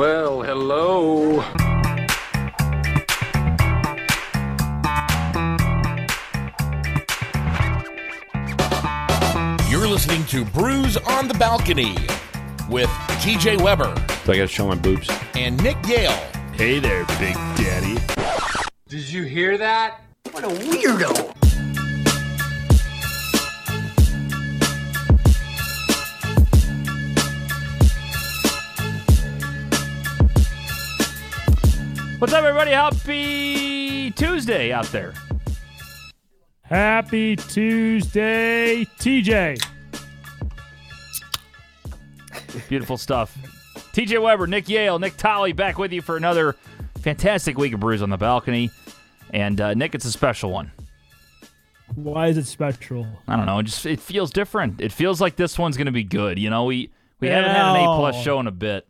Well, hello. You're listening to Brews on the Balcony with TJ Weber So I got to show my boobs. and Nick Yale. Hey there, Big Daddy. Did you hear that? What's up, everybody? Happy Tuesday out there. Happy Tuesday, TJ. Beautiful stuff. TJ Weber, Nick Yale, Nick Tolley back with you for another fantastic week of Brews on the Balcony. And uh, Nick, it's a special one. Why is it special? I don't know. It just it feels different. It feels like this one's going to be good. You know, we we haven't had an A plus show in a bit.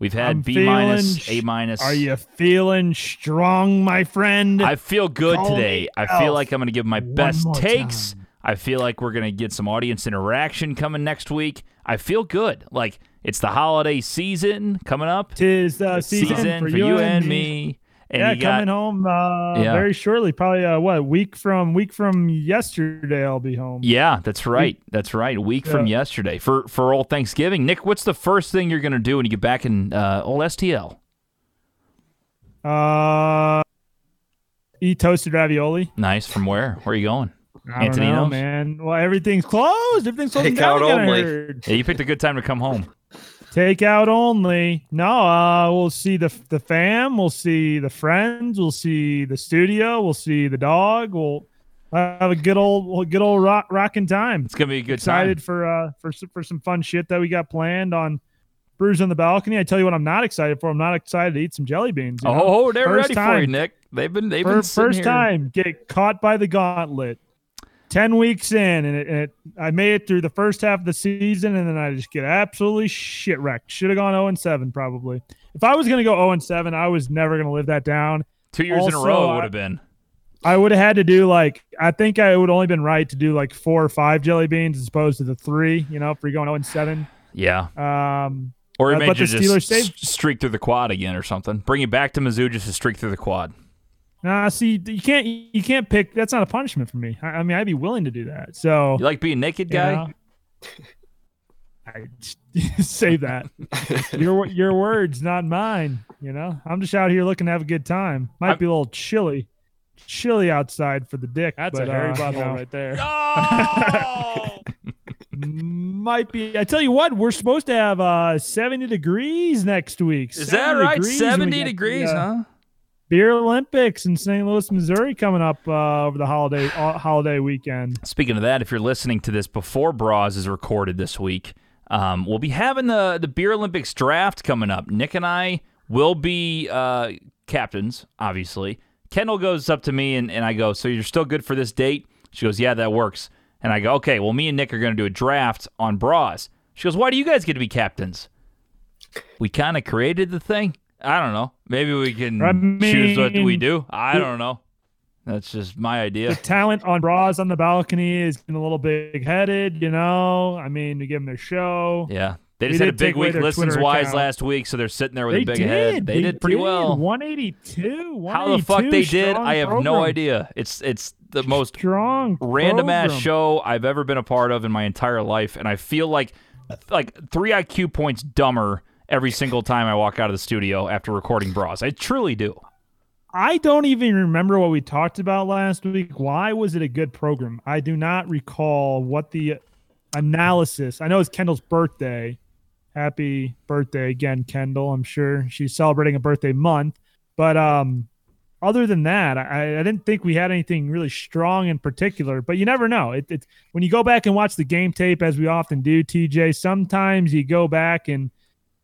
We've had I'm B minus, A minus. Are you feeling strong, my friend? I feel good Call today. me I feel like I'm going to give my one best takes. time. I feel like we're going to get some audience interaction coming next week. I feel good. Like it's the holiday season coming up. Tis the season, for, you and me. And yeah, you got, coming home uh, Yeah. very shortly. Probably uh, what week from week from yesterday. I'll be home. Yeah, that's right. That's right. A week from yesterday for for old Thanksgiving. Nick, what's the first thing you're going to do when you get back in uh, old STL? Uh, eat toasted ravioli. Nice. From where? Where are you going? I don't know, man. Well, everything's closed. Everything's closed Takeout down. again, I only. Yeah, you picked a good time to come home. Takeout only. No, uh, we'll see the the fam. We'll see the friends. We'll see the studio. We'll see the dog. We'll have a good old good old rock, rocking time. It's going to be a good Excited time. for uh for for some fun shit that we got planned on Brews on the balcony. I tell you what, I'm not excited for. I'm not excited to eat some jelly beans. you know? Oh, they're First ready for you, time. Nick. They've been they've been first here. time get caught by the gauntlet. Ten weeks in, and it, and it, I made it through the first half of the season, and then I just get absolutely shit wrecked. Should have gone zero and seven probably. If I was gonna go zero and seven, I was never gonna live that down. Two years in a row it would have been. I would have had to do like I think I would only been right to do like four or five jelly beans as opposed to the three. You know, if you're going zero and seven. Yeah. Um, Or it Uh, made but you the just Steelers saved- streak through the quad again or something. Bring you back to Mizzou just to streak through the quad. Nah, see, you can't you can't pick. That's not a punishment for me. I, I mean, I'd be willing to do that. So You like being naked, you guy? know? I save that. your your words, not mine. You know, I'm just out here looking to have a good time. Might I'm- be a little chilly, chilly outside for the dick. That's but, a hairy uh, you know, right there. Oh! Might be. I tell you what, we're supposed to have uh 70 degrees next week. Is that 70 right? degrees 70 get the, degrees, uh, huh? Beer Olympics in St. Louis, Missouri, coming up uh, over the holiday uh, holiday weekend. Speaking of that, if you're listening to this before Bras is recorded this week, um, we'll be having the the Beer Olympics draft coming up. Nick and I will be uh, captains, obviously. Kendall goes up to me and, and I go, So you're still good for this date? She goes, Yeah, that works. And I go, Okay, well, me and Nick are going to do a draft on Bras. She goes, Why do you guys get to be captains? We kind of created the thing. I don't know. Maybe we can I choose what we do. I don't know. That's just my idea. The talent on bras on the balcony is a little big headed, you know. I mean, to give them their show. Yeah. They just had a big week listens Twitter wise account. last week, so they're sitting there with They a big did. head. They, did pretty well. 182. How the fuck they did, I have no idea. It's it's the most Strong random ass show I've ever been a part of in my entire life, and I feel like like three IQ points dumber every single time I walk out of the studio after recording bras. I truly do. I don't even remember what we talked about last week. Why was it a good program? I do not recall what the analysis. I know it's Kendall's birthday. Happy birthday again, Kendall. I'm sure she's celebrating a birthday month. But um other than that, I, I didn't think we had anything really strong in particular. But you never know. It, it when you go back and watch the game tape, as we often do, TJ. Sometimes you go back and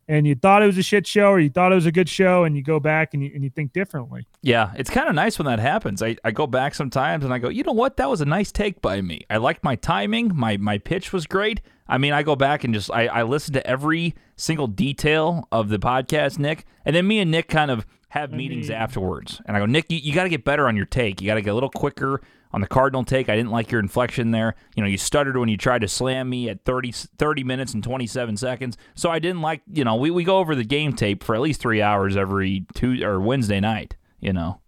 and you thought it was a shit show, or you thought it was a good show, and you go back and you, and you think differently. Yeah, it's kind of nice when that happens. I, I go back sometimes and I go, you know what? That was a nice take by me. I liked my timing. My my pitch was great. I mean, I go back and just I, I listen to every single detail of the podcast, Nick, and then me and Nick kind of have meetings mean- afterwards. And I go, Nick, you, you got to get better on your take. You got to get a little quicker on the Cardinal take. I didn't like your inflection there. You know, you stuttered when you tried to slam me at 30, 30 minutes and 27 seconds. So I didn't like, you know, we, we go over the game tape for at least three hours every two or Wednesday night, you know.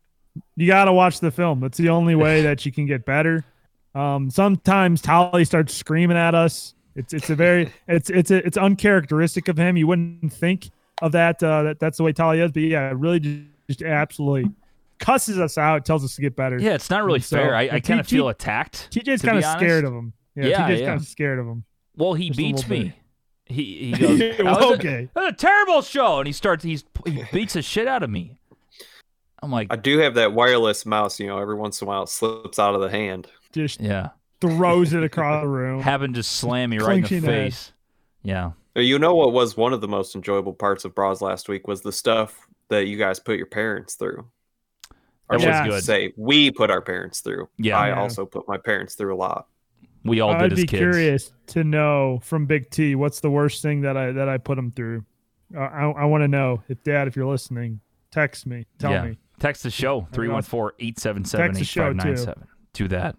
You got to watch the film. It's the only way that you can get better. Um, sometimes Tolly starts screaming at us. It's it's a very it's it's a, it's uncharacteristic of him. You wouldn't think of that uh, that that's the way Tolly is, but yeah, really just, just absolutely cusses us out, tells us to get better. Yeah, it's not really so- fair. I, I kind of T- feel attacked. TJ's to kind of scared of him. Yeah, Yeah, TJ's yeah. kind of scared of him. Well, he Just beats me. bit. He he goes, "That Well, was a- okay. that's a terrible show, and he starts he's he beats the shit out of me. I'm like, I do have that wireless mouse. You know, every once in a while it slips out of the hand. Just yeah, throws it across the room. having to slam me right in the Clinching head. face. Yeah, You know what was one of the most enjoyable parts of Bras last week was the stuff that you guys put your parents through. Or That should was I good. Say we put our parents through. Yeah. I Yeah. also put my parents through a lot. we all did I'd as be kids. curious to know from Big T what's the worst thing that I that I put them through. Uh, I I want to know if Dad, if you're listening, text me, tell yeah. me. Text the show I mean, 314-877-8597 to that.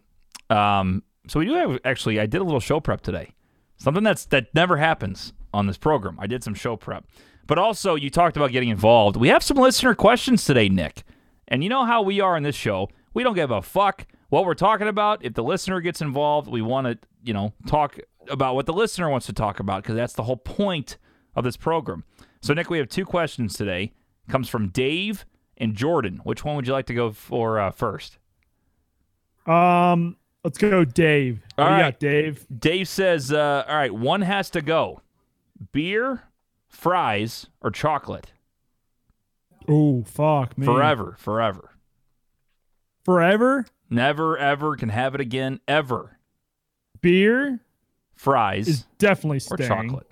Um, so we do have actually. I did a little show prep today. Something that's that never happens on this program. I did some show prep, but also you talked about getting involved. We have some listener questions today, Nick. And you know how we are in this show. We don't give a fuck what we're talking about. If the listener gets involved, we want to, you know, talk about what the listener wants to talk about because that's the whole point of this program. So, Nick, we have two questions today. Comes from Dave and Jordan. Which one would you like to go for uh, first? Um, let's go, Dave. All right. got, Dave? Dave says, uh, "All right, one has to go: beer, fries, or chocolate. Oh fuck, me. Forever, forever. forever. Never, ever can have it again. Ever. Beer Fries is definitely or chocolate.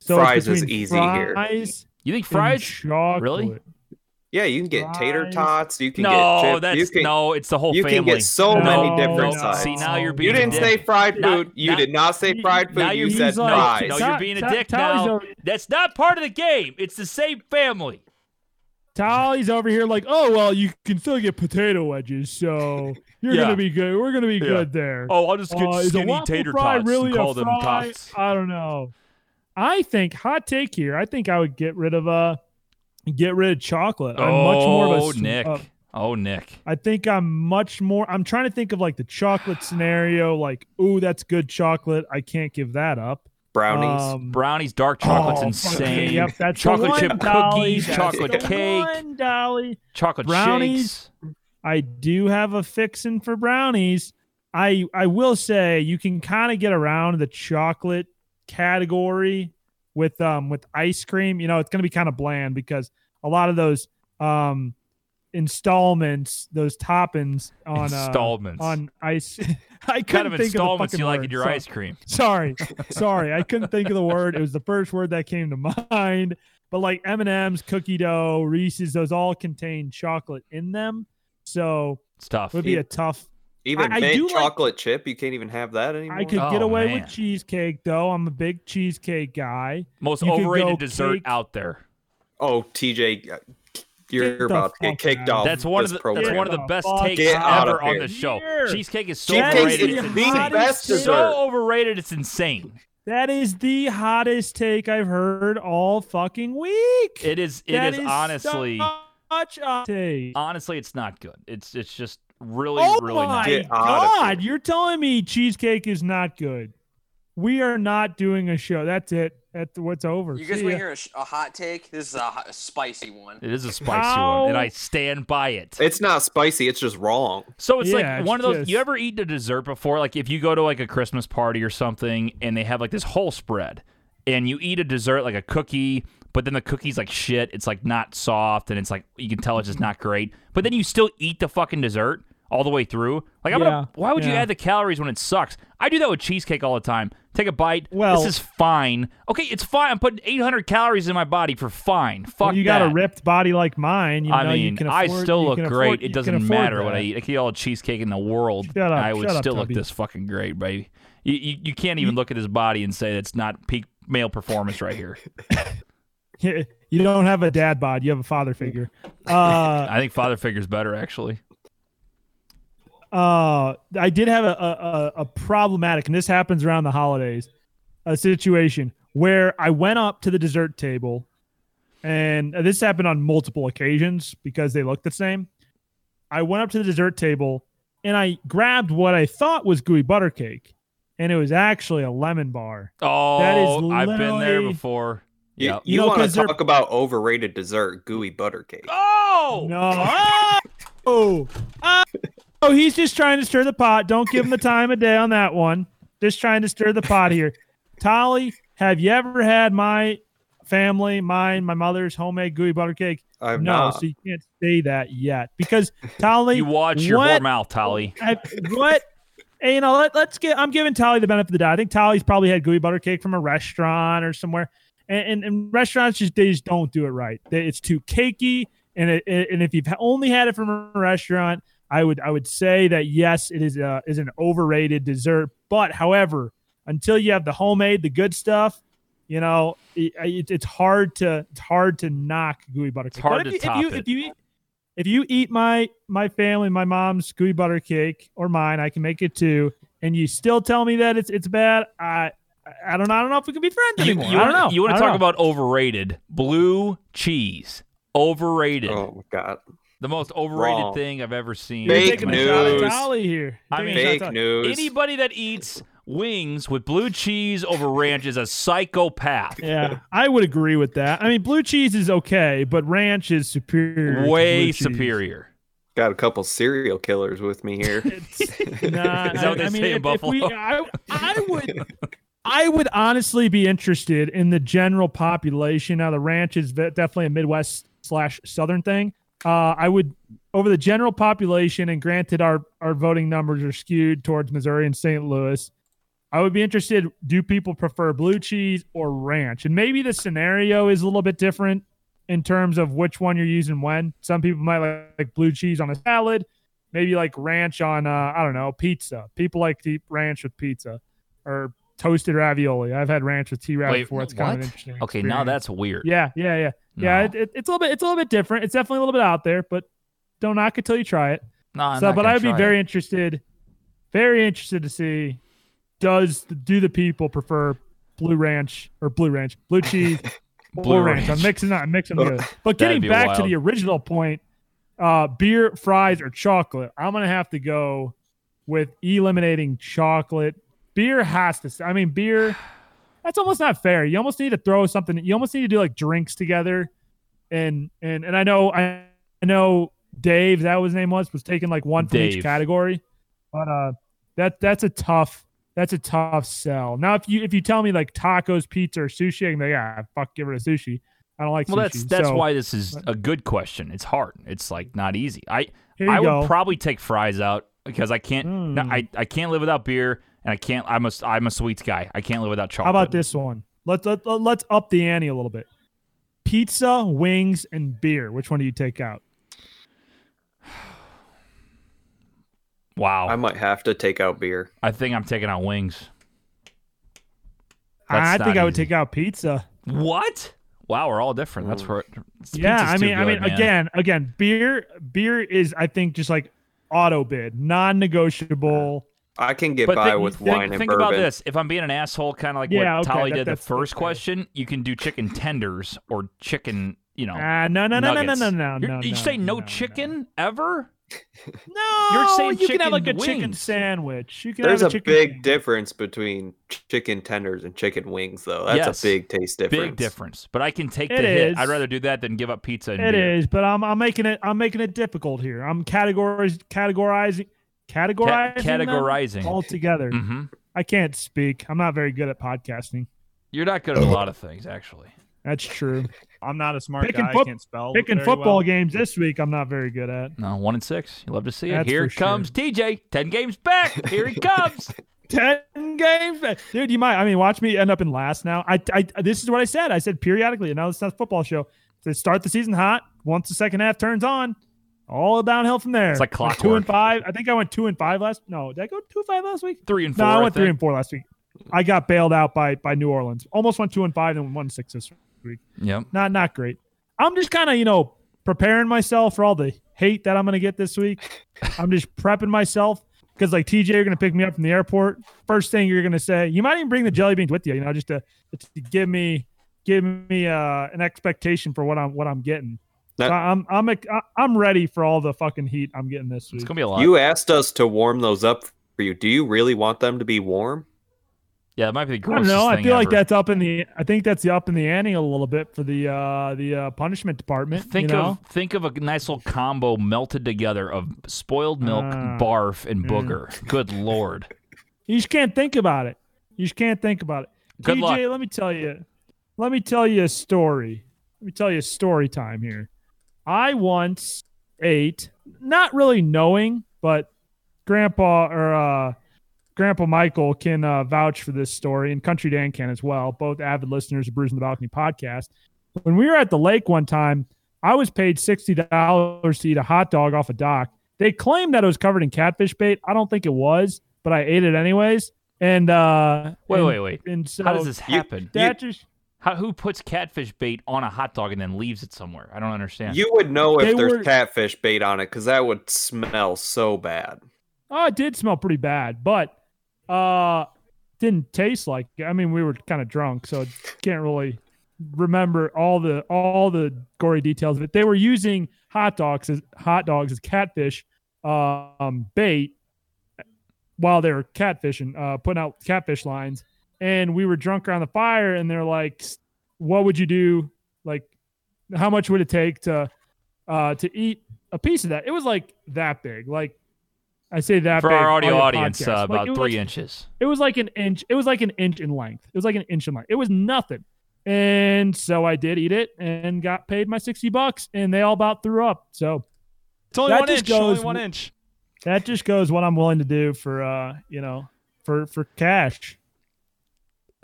So it's Fries is between easy here. fries You think fries? chocolate. Really? Yeah, you can get tater tots. You can No, get chips. that's you can, no. It's the whole You family. can get so No, many different no. sides. See, now you're being you didn't dick. say fried Not- food. you not- did not say fried food. Now you said like- fries. No, you're being a dick now. That's not part of the game. It's the same family. Tolly's over here like, oh well, you can still get potato wedges, so you're Yeah. gonna be good. We're gonna be Yeah. good there. Oh, I'll just Uh, is a waffle fry really a fry? I don't know. I think hot take here. I think I would get rid of uh get rid of chocolate. I'm much more of a Oh, Nick. uh, oh, Nick. I think I'm much more. I'm trying to think of like the chocolate scenario. Like, ooh, that's good chocolate. I can't give that up. Brownies. Um, Brownies, dark chocolate's oh, insane. Yep, that's chocolate one, chip Dolly. cookies, chocolate cake, one, Dolly. chocolate Brownies. shakes. I do have a fixin' for brownies. I I will say you can kind of get around the chocolate category with um with ice cream. You know, it's gonna be kind of bland because a lot of those um installments, those toppings on uh, Installments. on ice. I couldn't kind of think installments of the you fucking like in your So- ice cream. Sorry, sorry, I couldn't think of the word. It was the first word that came to mind. But like M and M's, cookie dough, Reese's, those all contain chocolate in them. So It's tough. it would be a tough. even I- I mint do like- chocolate chip. You can't even have that anymore. I could Oh, get away man. with cheesecake though. I'm a big cheesecake guy. Most you overrated dessert cake- out there. Oh, TJ, uh, you're Get about to get fuck kicked out. off. That's one of this the that's one of the best the takes Get ever on the show. Here. Cheesecake is so Cheesecake overrated. is It's the insane. best So overrated, it's insane. That is the hottest take I've heard all fucking week. It is. It That is honestly, such a take. honestly, it's not good. It's it's just really, oh really my not. Get out of god! You're telling me cheesecake is not good? We are not doing a show. That's it. That's what's over. You guys See want to hear a, a hot take? This is a, hot, a spicy one. It is a spicy How- one, and I stand by it. It's not spicy. It's just wrong. So it's Yeah, like it's one of those. just- You ever eat a dessert before? Like if you go to like a Christmas party or something, and they have like this whole spread, and you eat a dessert like a cookie, but then the cookie's like shit. It's like not soft, and it's like you can tell it's just not great. But then you still eat the fucking dessert all the way through. Like I'm Yeah, gonna. Why would you add the calories when it sucks? I do that with cheesecake all the time. Take a bite. Well- this is fine. Okay, it's fine. I'm putting 800 calories in my body for fine. Fuck you got a ripped body like mine. You I know, you mean, can I still look can great. afford- it doesn't afford matter what I eat. I could eat all the cheesecake in the world. Shut up, I would shut up, still look Tubby. this fucking great, baby. You, you, you can't even look at his body and say that's not peak male performance right here. you don't have a dad bod. You have a father figure. Uh, I think father figure's better actually. Uh, I did have a, a, a- a problematic, and this happens around the holidays, a situation where I went up to the dessert table, and this happened on multiple occasions because they look the same. I went up to the dessert table and I grabbed what I thought was gooey butter cake, and it was actually a lemon bar. Oh, That is I've been there literally- before. You, you, You know, want 'cause to they're- talk about overrated dessert, gooey butter cake. Oh, No. Oh. Oh. Oh, he's just trying to stir the pot. Don't give him the time of day on that one. Just trying to stir the pot here. Tolly, have you ever had my family, mine, my mother's homemade gooey butter cake? I've no, not. so you can't say that yet because Tolly. you watch your what, mouth, Tolly. I- what? Hey, you know, let, let's get. I'm giving Tolly the benefit of the doubt. I think Tolly's probably had gooey butter cake from a restaurant or somewhere, and, and, and restaurants just they just don't do it right. They, it's too cakey, and it, it- and if you've only had it from a restaurant, I would I would say that yes, it is a is an overrated dessert. But however, until you have the homemade, the good stuff, you know, it, it, it's hard to it's hard to knock gooey butter cake. hard But to if, top you, it. If you eat, if you eat my my family, my mom's gooey butter cake or mine, I can make it too, and you still tell me that it's it's bad. I I don't know. I don't know if we can be friends You, anymore. you I don't wanna- know. You want to talk know. about overrated? Blue cheese. Overrated. Oh my god. The most overrated Wrong. thing I've ever seen. You're Fake taking a shot at news. Dolly here. I Taking mean- shot at Fake Dolly. news. Anybody that eats wings with blue cheese over ranch is a psychopath. Yeah, I would agree with that. I mean, blue cheese is okay, but ranch is superior. to Way blue cheese. superior. Got a couple serial killers with me here. It's nah, Is that what I, they I mean, say in if, if we, Buffalo? I, I would, I would honestly be interested in the general population. Now, the ranch is ve- definitely a Midwest slash Southern thing. Uh, I would over the general population, and granted, our our voting numbers are skewed towards Missouri and St. Louis. I would be interested. Do people prefer blue cheese or ranch? And maybe the scenario is a little bit different in terms of which one you're using when. Some people might like, like blue cheese on a salad, maybe like ranch on uh, I don't know pizza. People like to eat ranch with pizza or toasted ravioli. I've had ranch with T rav before. It's kind of interesting. Okay, now that's weird. yeah, yeah, yeah, yeah. It, it, it's a little bit. It's a little bit different. It's definitely a little bit out there, but don't knock it till you try it. No, I'm so, not but I'd be very it. interested, very interested to see does do the people prefer blue ranch or blue ranch, blue cheese, Blue or ranch. I'm mixing that. I'm mixing together. But getting back to the original point, uh, beer, fries, or chocolate. I'm gonna have to go with eliminating chocolate. Beer has to. I mean, beer. That's almost not fair. You almost need to throw something. You almost need to do like drinks together, and and and I know I, I know Dave. That was his name was was taking like one from Dave. each category, but uh, that that's a tough. That's a tough sell. Now, if you if you tell me like tacos, pizza, or sushi, I can be like, yeah, fuck, give rid a sushi. I don't like Well, sushi. that's that's So, why this is a good question. It's hard. It's like not easy. I I go. would probably take fries out because I can't. Hmm. I I can't live without beer, and I can't. I'm a I'm a sweets guy. I can't live without chocolate. How about this one? Let's let, let, let's up the ante a little bit. Pizza, wings, and beer. Which one do you take out? Wow. I might have to take out beer. I think I'm taking out wings. I think not I would easy. take out pizza. What? Wow, we're all different. That's mm. where. yeah, I too mean, I mean, man. again, again, beer, beer is I think just like auto bid, non-negotiable. I can get But by think, with think, wine and think bourbon. about this. If I'm being an asshole, kind of like Yeah, what okay, Tolly that- did the first that's fair. question, you can do chicken tenders or chicken. You know, Ah, no, no, no, no, no, nuggets. no, no, no. You say no, no, chicken ever? No, You're saying you can have like a chicken chicken sandwich. You can There's have a a big sandwich. difference between chicken tenders and chicken wings, though. That's Yes. a big taste difference. Big difference. But I can take It the hit. I'd rather do that than give up pizza and It beer. is, but I'm I'm making it I'm making it difficult here. I'm categorizing categorizing Ca- categorizing all together. hmm I can't speak. I'm not very good at podcasting. You're not good at a lot of things, actually. That's true. I'm not a smart Picking guy. foot- I can't spell. Picking very football well. games this week, I'm not very good at. No, one and six. You love to see it. That's Here for sure. comes TJ. Ten games back. Here he comes. Ten games, back. dude. You might. I mean, watch me end up in last now. I, I. This is what I said. I said periodically. And now it's not a football show. To start the season hot. Once the second half turns on, all downhill from there. It's like Went Two and five. I think I went two and five last. No, did I go two and five last week? Three and four. No, I went three think. and four last week. I got bailed out by by New Orleans. Almost went two and five and one and six this week. Yep. Not not great. I'm just kind of you know preparing myself for all the hate that I'm gonna get this week. I'm just prepping myself because like TJ, you're gonna pick me up from the airport. First thing you're gonna say, you might even bring the jelly beans with you, you know, just to, to give me give me uh, an expectation for what I'm what I'm getting. That- So I'm I'm I'm ready for all the fucking heat I'm getting this week. It's gonna be a lot. You asked us to warm those up for you. Do you really want them to be warm? yeah, it might be the I grossest don't know. I thing feel like that's up in the. I think that's up in the ante a little bit for the uh the uh, punishment department. Think you know? of think of a nice little combo melted together of spoiled milk, Ah. barf, and Mm. booger. Good lord. You just can't think about it. You just can't think about it. Good TJ, luck. let me tell you. Let me tell you a story. Let me tell you a story time here. I once ate, not really knowing, but Grandpa or uh, Grandpa Michael can uh, vouch for this story, and Country Dan can as well. Both avid listeners of Brews on the Balcony podcast. When we were at the lake one time, I was paid sixty dollars to eat a hot dog off a dock. They claimed that it was covered in catfish bait. I don't think it was, but I ate it anyways. And uh, Wait, and- wait, wait. And so How does this you- happen? that just How, who puts catfish bait on a hot dog and then leaves it somewhere? I don't understand. You would know They if there's were- catfish bait on it because that would smell so bad. Oh, it did smell pretty bad, but uh didn't taste like I mean we were kind of drunk, so can't really remember all the all the gory details of it. They were using hot dogs as hot dogs as catfish um bait while they were catfishing, uh putting out catfish lines. And we were drunk around the fire and they're like, what would you do? Like how much would it take to uh to eat a piece of that? It was like that big. Like I say that For big our audio audience, podcast. uh, about was three like- inches. It was like an inch. It was like an inch in length. It was like an inch in length. It was nothing. And so I did eat it and got paid my sixty bucks, and they all about threw up. So It's only That one just inch. Only goes- one inch. that just goes what I'm willing to do for uh you know for for cash.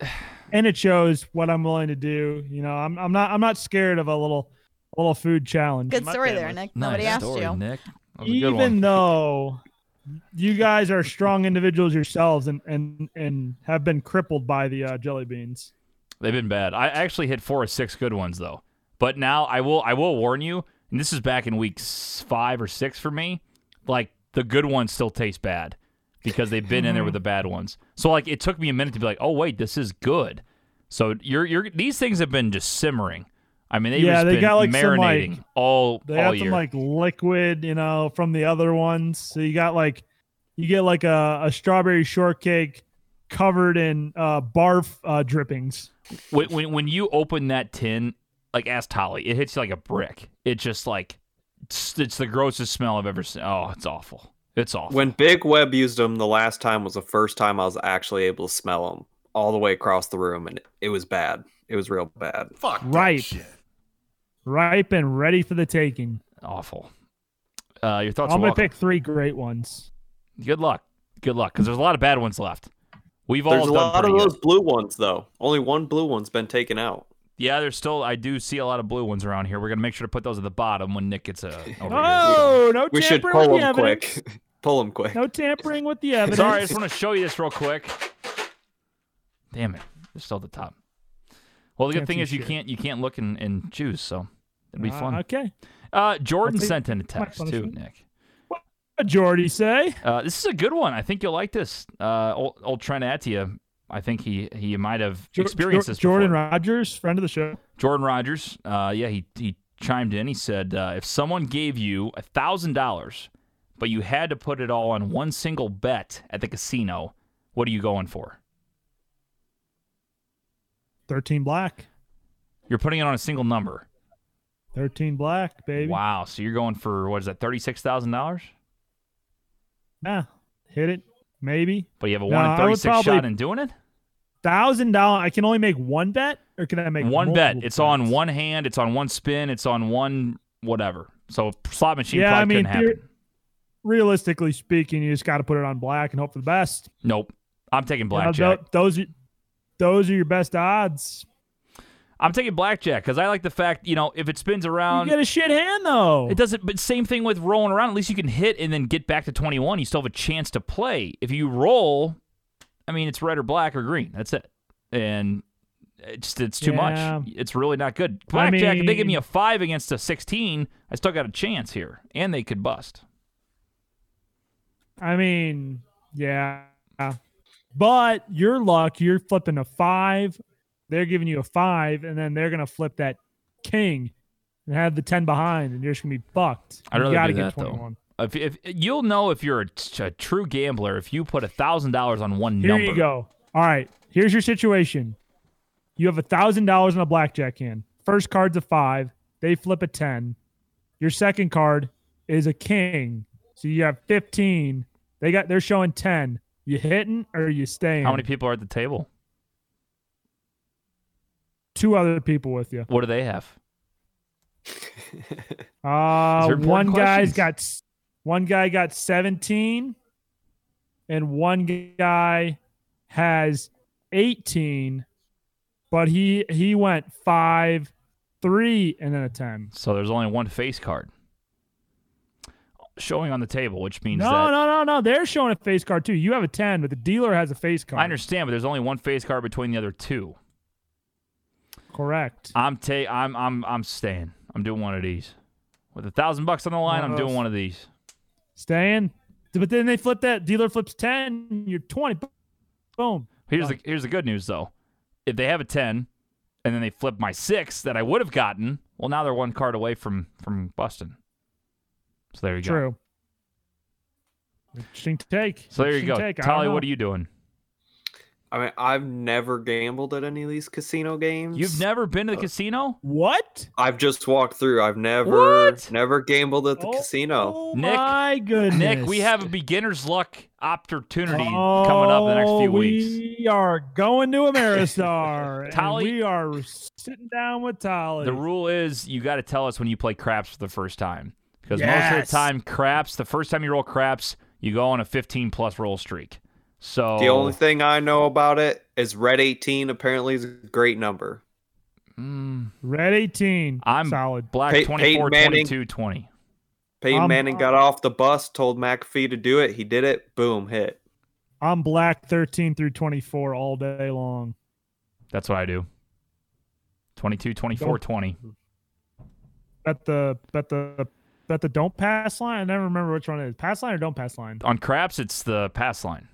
And it shows what I'm willing to do. You know, I'm I'm not I'm not scared of a little a little food challenge. Good My story there, Nick. Nobody nice asked story, you. Nick. That was a good Even though you guys are strong individuals yourselves and and and have been crippled by the uh, jelly beans. They've been bad. I actually hit four or six good ones though. But now I will I will warn you, and this is back in week five or six for me. Like the good ones still taste bad because they've been in there with the bad ones. So like it took me a minute to be like, oh wait, this is good. So you're you're these things have been just simmering. I mean, they've Yeah, just they been got, like, some, like- all They all have year. some like liquid, you know, from the other ones. So you got like you get like a, a strawberry shortcake covered in uh, barf uh, drippings. when, when when you open that tin, like ask Tolly, it hits you like a brick. It just like it's, it's the grossest smell I've ever seen. Oh, it's awful. It's awful. When Big Web used them the last time was the first time I was actually able to smell them all the way across the room, and it was bad. It was real bad. Fuck that Ripe. shit. Ripe and ready for the taking. awful. Uh, your thoughts I'm gonna welcome. pick three great ones. Good luck. Good luck, because there's a lot of bad ones left. We've all There's a lot of those good. blue ones though. Only one blue one's been taken out. Yeah, there's still. I do see a lot of blue ones around here. We're gonna make sure to put those at the bottom when Nick gets a. Over here. Oh, no We should pull with the them evidence. quick. pull them quick. No tampering with the evidence. Sorry, I just want to show you this real quick. Damn it, they're still at the top. Well, the good Can't thing is you shit. can't you can't look and, and choose, so it'd be Uh, fun. okay. Uh, Jordan I'll take sent in a text too. Nick. What did Jordy say? Uh, this is a good one. I think you'll like this. Uh, old, old Trent Atia. I think he he might have experienced this. Jordan. Rogers, friend of the show. Jordan Rogers. Uh, yeah, he he chimed in. He said, uh, if someone gave you a thousand dollars, but you had to put it all on one single bet at the casino, what are you going for? Thirteen black. You're putting it on a single number. Thirteen black, baby. Wow. So you're going for what is that? Thirty six thousand dollars? Nah, hit it. Maybe But you have a No, one in thirty six shot in doing it. thousand dollar. I can only make one bet, or can I make One bet. multiple It's on one hand. It's on one spin. It's on one whatever. So slot machine Yeah, I probably mean, realistically speaking, you just got to put it on black and hope for the best. Nope. I'm taking You know, those are those are your best odds. I'm taking blackjack because I like the fact, you know, if it spins around, You get a shit hand though. it doesn't. But same thing with rolling around. At least you can hit and then get back to 21. You still have a chance to play. If you roll, I mean, it's red or black or green. That's it. And It's just it's too Yeah. much. It's really not good. I Blackjack, if they give me mean- a five against a sixteen, I still got a chance here, and they could bust. I mean, yeah. But your luck, you're flipping a five. They're giving you a five, and then they're gonna flip that king and have the ten behind, and you're just gonna be fucked. I'd you rather gotta do get that, though. 21. If, if you'll know if you're a, t- a true gambler if you put a thousand dollars on one Here number. Here you go. All right. Here's your situation. You have a thousand dollars in a blackjack hand. First card's a five. They flip a ten. Your second card is a king. So you have fifteen. They got they're showing ten. You hitting or you staying? How many people are at the table? Two other people with you. What do they have? Uh, there important one guy's questions? got one guy got 17 and one guy has 18 but he he went 5 3 and then a 10. So there's only one face card showing on the table, which means No, that no, no, no. They're showing a face card too. You have a 10, but the dealer has a face card. I understand, but there's only one face card between the other two. Correct. I'm ta- I'm I'm I'm staying. I'm doing one of these. With a thousand bucks on the line, I'm doing one of these. Staying. But then they flip that dealer flips 10, you're 20. Boom. Here's the here's the good news though. If they have a ten, and then they flip my six that I would have gotten, well now they're one card away from from busting. So there you go. True. Interesting take. So there you go. Take. Tolly, what are you doing? I mean, I've never gambled at any of these casino games. You've never been to the uh, casino? What? I've just walked through. I've never, What? never gambled at the Oh, casino. Oh Nick- my goodness. Nick, we have a beginner's luck opportunity oh, coming up in the next few Oh, weeks. We are going to Ameristar. and Tolly- we are sitting down with Tolly. The rule is you got to tell us when you play craps for the first time. Because most of the time, craps, the first time you roll craps, you go on a 15 plus roll streak. So The only thing I know about it is Red 18 apparently is a great number. Mm, Red 18. I'm solid. black Pey- 24, Peyton Manning. 22, 20. Peyton Um, Manning got off the bus, told McAfee to do it. He did it. Boom, hit. I'm black 13 through 24 all day long. That's what I do. 22, 24, Don't- 20. Bet the bet the bet the don't pass line. I never remember which one it is. Pass line or don't pass line. On craps, it's the pass line.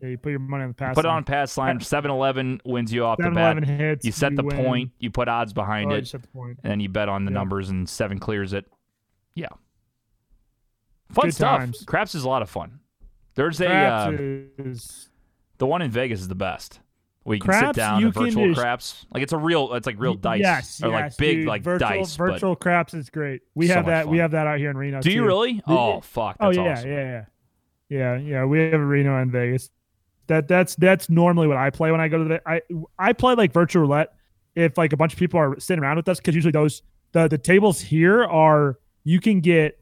Yeah, you put your money on the pass Put it on pass line. 7 Eleven wins you off the 7 bat. 11 hits. You set the win. point, you put odds behind Oh, you it, set the point. and then you bet on the Yeah. numbers, and 7 clears it. Yeah. Fun Good stuff. times. Craps is a lot of fun. There's a uh, is the one in Vegas is the best. Where you can sit down, you the virtual just- craps. Like it's a real, it's like real dice, Yes, or like yes, big dude. like virtual, dice. but- Virtual craps is great. We So have that. We have that out here in Reno. do you really? Oh fuck, Oh yeah, awesome. yeah, yeah, yeah, yeah. We have a Reno and Vegas. That that's that's normally what I play when I go to the. I I play like virtual roulette if like a bunch of people are sitting around with us because usually those the the tables here are you can get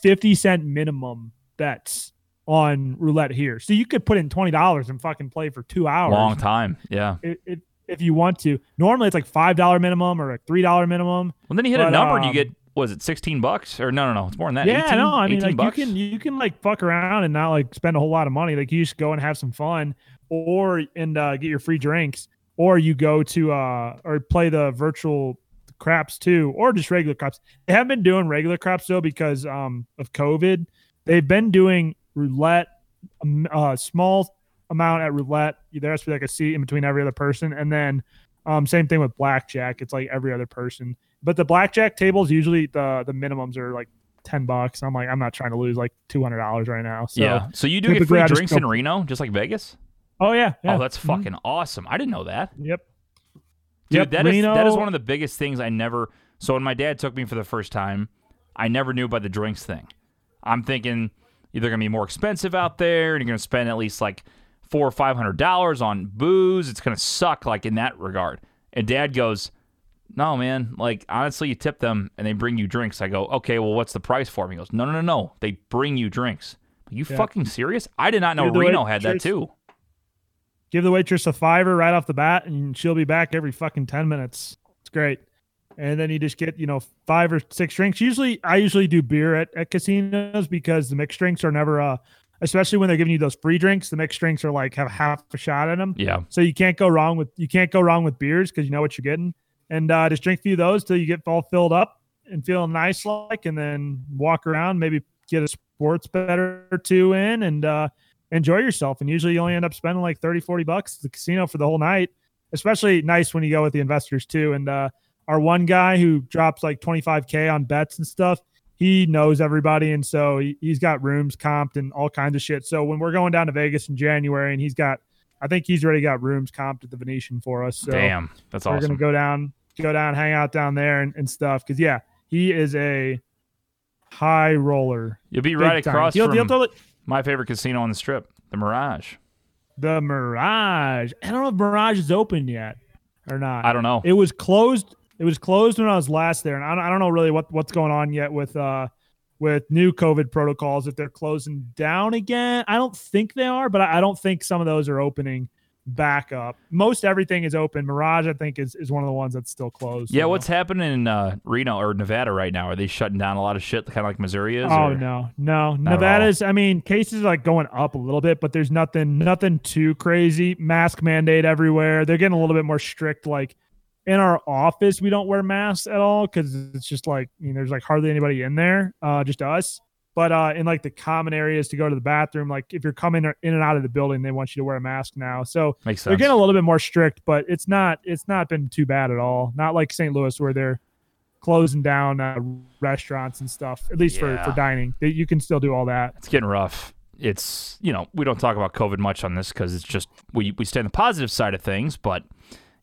fifty cent minimum bets on roulette here, so you could put in twenty dollars and fucking play for two hours. Long time. Yeah. If, if, if you want to. Normally it's like five dollar minimum or a three dollar minimum. Well, then you hit a But, number and you um, get was it sixteen bucks or no no no it's more than that. Yeah, 18, no, I mean like bucks? you can you can like fuck around and not like spend a whole lot of money. Like you just go and have some fun, or and uh, get your free drinks, or you go to uh or play the virtual craps too, or just regular craps. They haven't been doing regular craps though because um of COVID. They've been doing roulette, um, uh, small amount at roulette. There has to be like a seat in between every other person, and then um same thing with blackjack. It's like every other person. But the blackjack tables usually the the minimums are like ten bucks. I'm like, I'm not trying to lose like two hundred dollars right now. So, yeah. So you do get free I drinks in Reno, just like Vegas. Oh yeah. yeah. Oh, that's Mhm. fucking awesome. I didn't know that. Yep. Dude, Yep, that is that is one of the biggest things I never. So when my dad took me for the first time, I never knew about the drinks thing. I'm thinking either gonna be more expensive out there, and you're gonna spend at least like four or five hundred dollars on booze. It's gonna suck, like in that regard. And dad goes, "No, man. Like honestly, you tip them and they bring you drinks." I go, "Okay, well, what's the price for them?" He goes, "No, no, no, no. They bring you drinks." Are you Yeah. fucking serious? I did not know Reno had that too. Give the waitress a fiver right off the bat, and she'll be back every fucking ten minutes. It's great. And then you just get you know five or six drinks. Usually, I usually do beer at, at casinos because the mixed drinks are never a especially when they're giving you those free drinks. The mixed drinks are like have half a shot in them. Yeah. So you can't go wrong with you can't go wrong with beers because you know what you're getting. And uh, just drink a few of those till you get all filled up and feeling nice like, and then walk around, maybe get a sports bet or two in and uh, enjoy yourself. And usually you only end up spending like 30, 40 bucks at the casino for the whole night. Especially nice when you go with the investors too. And uh, our one guy who drops like 25k on bets and stuff, he knows everybody, and so he, he's got rooms comped and all kinds of shit. So when we're going down to Vegas in January, and he's got, I think he's already got rooms comped at the Venetian for us. So Damn. That's awesome. we're gonna go down, go down, hang out down there and, and stuff. Because yeah, he is a high roller. You'll be right time. across He'll- from he'll totally- my favorite casino on the strip, the Mirage. the Mirage. I don't know if Mirage is open yet or not. I don't know. It was closed. It was closed when I was last there, and I don't, I don't know really what what's going on yet with uh with new COVID protocols. If they're closing down again, I don't think they are, but I, I don't think some of those are opening back up. Most everything is open. Mirage, I think, is is one of the ones that's still closed. yeah, so. what's happening in uh, Reno or Nevada right now? Are they shutting down a lot of shit, kind of like Missouri is? Oh or- no, no. Not at all. Nevada's. I mean, cases are like going up a little bit, but there's nothing, nothing too crazy. Mask mandate everywhere. They're getting a little bit more strict. Like in our office, we don't wear masks at all because it's just like you know, there's like hardly anybody in there, uh, just us. But uh, in like the common areas to go to the bathroom, like if you're coming in and out of the building, they want you to wear a mask now. So Makes they're getting a little bit more strict, but it's not it's not been too bad at all. Not like St. Louis where they're closing down uh, restaurants and stuff. At least for Yeah. for dining, you can still do all that. it's getting rough. It's you know we don't talk about COVID much on this because it's just we we stay on the positive side of things, but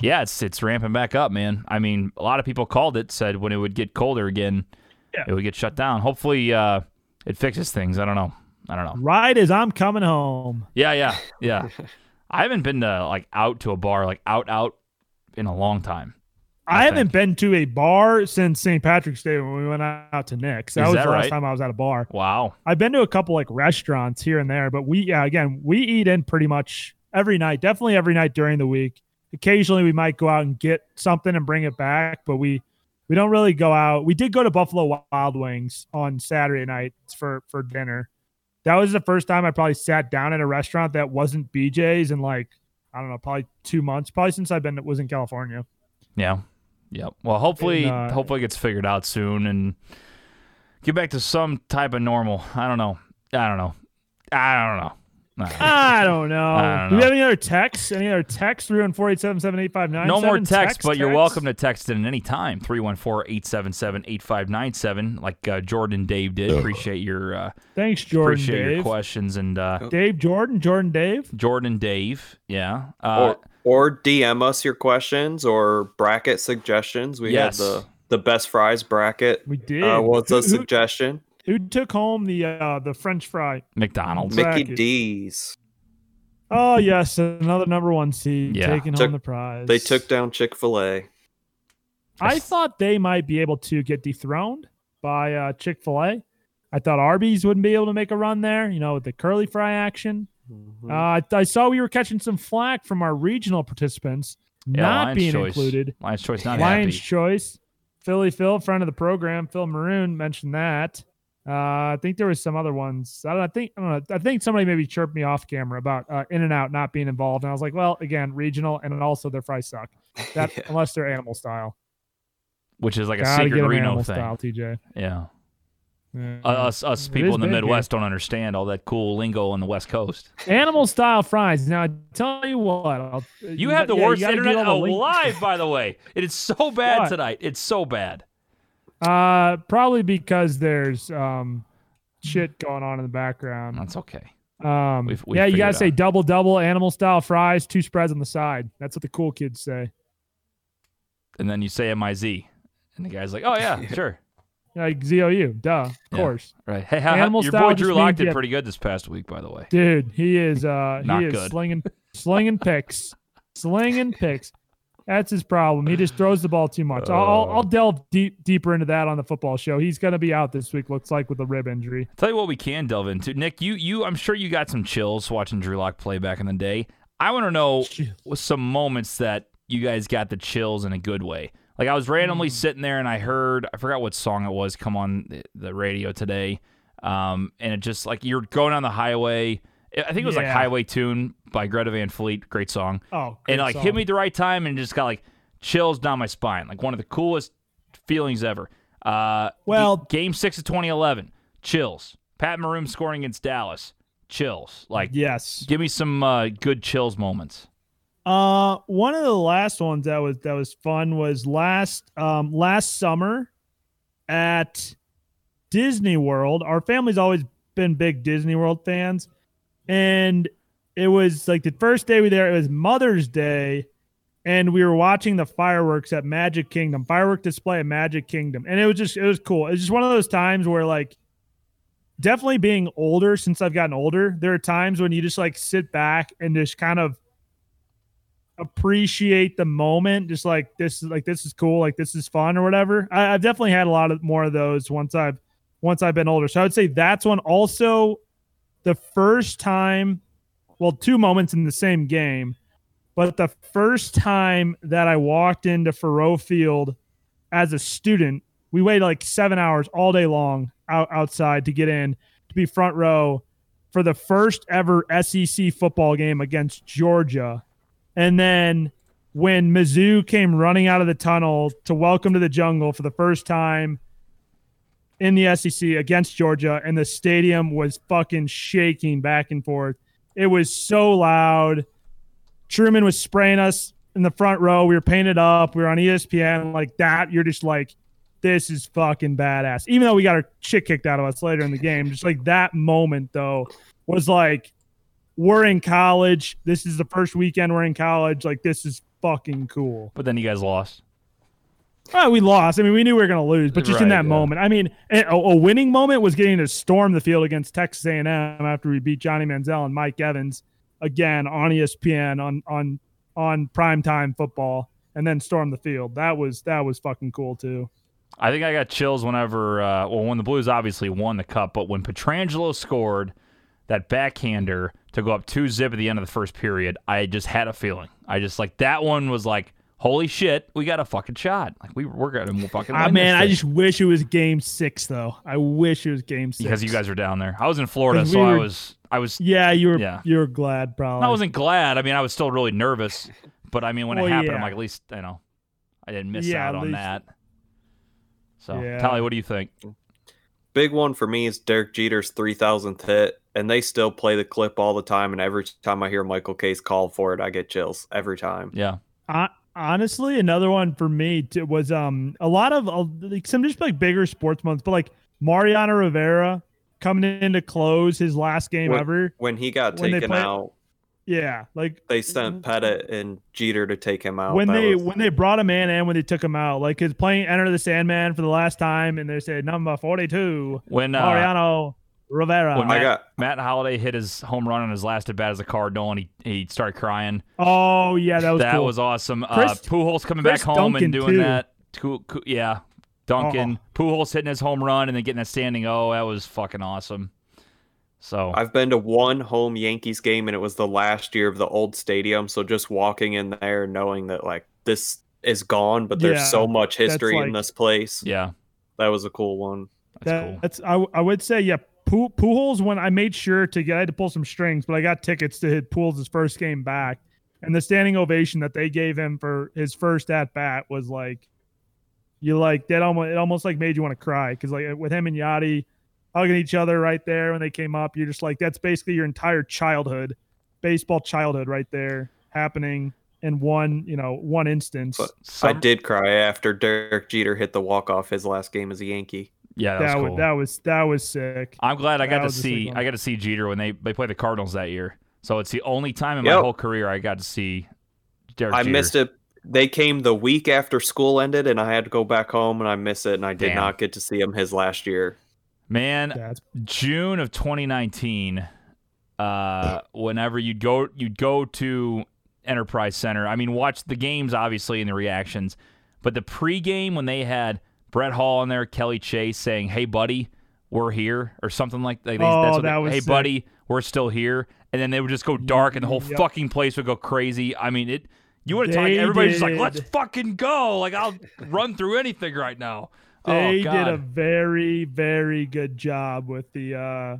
yeah, it's it's ramping back up, man. I mean, a lot of people called it, said when it would get colder again, Yeah. it would get shut down. Hopefully, uh, it fixes things. I don't know. I don't know. Right as I'm coming home. Yeah, yeah, yeah. I haven't been to like out to a bar like out out in a long time. I, I haven't been to a bar since St. Patrick's Day when we went out to Nick's. That Is was that the last right? time I was at a bar. Wow. I've been to a couple like restaurants here and there, but we yeah, again, we eat in pretty much every night, definitely every night during the week. Occasionally we might go out and get something and bring it back, but we we don't really go out. We did go to Buffalo Wild Wings on Saturday night for for dinner. That was the first time I probably sat down at a restaurant that wasn't BJ's in like I don't know, probably 2 months, probably since I've been was in California. Yeah. Yep. Well, hopefully, And, uh, hopefully it gets figured out soon and get back to some type of normal. I don't know. I don't know. I don't know. I don't know. I don't know. Don't we have any other texts? Any other texts? Three one four eight seven seven eight five nine. No more text, but you're welcome to text in any time. 314-877-8597 like uh, Jordan Dave did. Appreciate your uh, Thanks, Jordan. appreciate your questions and uh, Dave Jordan, Jordan Dave. Jordan Dave. Yeah. Uh, or or DM us your questions or bracket suggestions. We Yes. had the the best fries bracket. We did. Uh, was Who- a who- suggestion. Who took home the uh, the French fry? McDonald's. Mickey Bracket. D's. Oh yes, another number one seed Yeah. taking Took- home the prize. They took down Chick Fil A. I thought they might be able to get dethroned by uh, Chick Fil A. I thought Arby's wouldn't be able to make a run there. You know, with the curly fry action. Mm-hmm. Uh, I, I saw we were catching some flack from our regional participants Yeah, not Lion's being choice. included. Lion's Choice not Lions happy. Choice, Philly Phil, friend of the program, Phil Maroon mentioned that. Uh, I think there was some other ones. I don't. I think I don't know. I think somebody maybe chirped me off camera about uh, In and Out not being involved, and I was like, well, again, regional, and also their fries suck. That Yeah. unless they're animal style. which is like a Gotta secret get 'em Reno animal thing. style, TJ. Yeah. Yeah. Uh, us us people in the big here. Midwest don't understand all that cool lingo on the West Coast. animal style fries. Now, I tell you what, I'll, You have the yeah, worst gotta internet all the link- alive, by the way. It is so bad What? tonight. It's so bad. Uh, probably because there's um shit going on in the background. That's okay. Um, We've- we've yeah, you gotta say out. double double animal style fries, two spreads on the side. That's what the cool kids say. And then you say M I Z, and the guy's like, "Oh yeah, sure, Like ZOU, duh, of Yeah. course, right." Hey, how, Animal your style boy Drew Lock did you- pretty good this past week, by the way. dude. He is uh Not he is good. slinging slinging picks, slinging picks. That's his problem. He just throws the ball too much. I'll, I'll, I'll delve deep deeper into that on the football show. He's gonna be out this week. Looks like with a rib injury. Tell you what, we can delve into Nick. You, you, I'm sure you got some chills watching Drew Lock play back in the day. I want to know some moments that you guys got the chills in a good way. Like I was randomly sitting there and I heard I forgot what song it was come on the, the radio today. Um, and it just like you're going on the highway. I think it was like Yeah. Highway Tune by Greta Van Fleet. Great song. Oh, and great like song. hit me at the right time and just got like chills down my spine. Like one of the coolest feelings ever. Uh, Well- g- game six of 2011, chills. Pat Maroon scoring against Dallas, chills. Like, Yes. give me some uh, good chills moments. Uh, one of the last ones that was that was fun was last um last summer at Disney World. Our family's always been big Disney World fans, and it was like the first day we there. It was Mother's Day, and we were watching the fireworks at Magic Kingdom, firework display at Magic Kingdom, and it was just it was cool. It was just one of those times where like definitely being older since I've gotten older, there are times when you just like sit back and just kind of appreciate the moment just like this is like this is cool like this is fun or whatever I, i've definitely had a lot of more of those once i've once i've been older so i would say that's one also the first time well two moments in the same game but the first time that i walked into Faurot Field as a student we waited like seven hours all day long out, outside to get in to be front row for the first ever sec football game against georgia. And then when Mizzou came running out of the tunnel to welcome to the jungle for the first time in the SEC against Georgia, and the stadium was fucking shaking back and forth. It was so loud. Truman was spraying us in the front row. We were painted up. We were on ESPN like that. You're just like, this is fucking badass. Even though we got our shit kicked out of us later in the game, just like that moment though was like we're in college. This is the first weekend we're in college. Like this is fucking cool. But then you guys lost. Oh, we lost. I mean, we knew we were going to lose, but just in that yeah. moment, I mean, a, a winning moment was getting to storm the field against Texas A&M after we beat Johnny Manziel and Mike Evans again on ESPN on on on primetime football, and then storm the field. That was that was fucking cool too. I think I got chills whenever, uh, well, when the Blues obviously won the cup, but when Pietrangelo scored that backhander to go up two zip at the end of the first period, I just had a feeling. I just like that one was like, holy shit, we got a fucking shot. Like we we're gonna fucking. Ah, win man, this I just wish it was Game Six though. I wish it was Game Six because you guys were down there. I was in Florida, 'Cause so we I was I was. Yeah, you were. Yeah. You were glad, probably. I wasn't glad. I mean, I was still really nervous, but I mean, when Well, it happened, yeah. I'm like, at least you know, I didn't miss Yeah, out on least- that. So, Yeah. Tolly, what do you think? Big one for me is Derek Jeter's 3000th hit, and they still play the clip all the time. And every time I hear Michael Kay's call for it, I get chills every time. Yeah, Hon- honestly, another one for me too, was um a lot of uh, like some just like bigger sports months, but like Mariano Rivera coming in to close his last game When- ever. When he got When taken play- out, Yeah, like they sent Pettitte and Jeter to take him out. when That they was- when they brought him in and when they took him out, like his playing Enter the Sandman for the last time, and they said number forty two, when uh, Mariano Rivera. when I Matt, got- Matt Holliday hit his home run on his last at bat as a Cardinal, and he he started crying. oh yeah, that was that cool. was awesome. Chris- uh, Pujols coming Chris back home Duncan, and doing too. that. Coo- coo- yeah, Duncan. Pujols hitting his home run and then getting that standing O. That was fucking awesome. So I've been to one home Yankees game, and it was the last year of the old stadium. So just walking in there, knowing that like this is gone, but there's Yeah, so much that's history in this place. yeah, That was a cool one. that's That- cool. That's I, w- I would say yeah. Pu- Pujols when I made sure to get I had to pull some strings, but I got tickets to hit Pujols' first game back, and the standing ovation that they gave him for his first at bat was like, you like that almost it almost like made you want to cry because like with him and Yadi hugging each other right there when they came up, you're just like that's basically your entire childhood, baseball childhood right there happening in one you know one instance. But I did cry after Derek Jeter hit the walk off his last game as a Yankee. Yeah, that, that was was cool. that was that was sick. I'm glad I got to was a sick see. I got to see Jeter when they they played the Cardinals that year. So it's the only time in my whole career I got to see Derek I Jeter. missed it. They came the week after school ended, and I had to go back home, and I miss it, and I did Damn. not get to see him his last year. Man, That's June of 2019, uh, whenever you'd go, you'd go to Enterprise Center. I mean, watch the games obviously and the reactions, but the pregame when they had Brett Hull in there, Kelly Chase saying, "Hey, buddy, we're here," or something like that. Oh, that's what that they- was Hey, sick. buddy, we're still here, and then they would just go dark, and the whole Yep. fucking place would go crazy. I mean, it. You would have talked. They Everybody's just like, "Let's fucking go!" Like I'll run through anything right now. They oh, did a very, very good job with the uh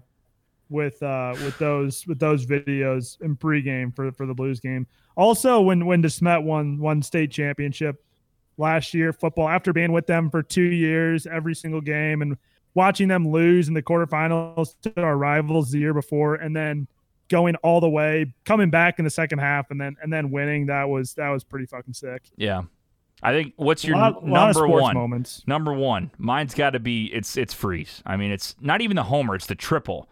with uh with those with those videos in pregame for for the Blues game. Also, when when DeSmet won won state championship last year football after being with them for two years every single game and watching them lose in the quarterfinals to our rivals the year before and then going all the way coming back in the second half and then and then winning that was that was pretty fucking sick Yeah. I think what's your lot- n- a lot number one? moments Number one, mine's got to be it's it's Freese. I mean, it's not even the homer; it's the triple.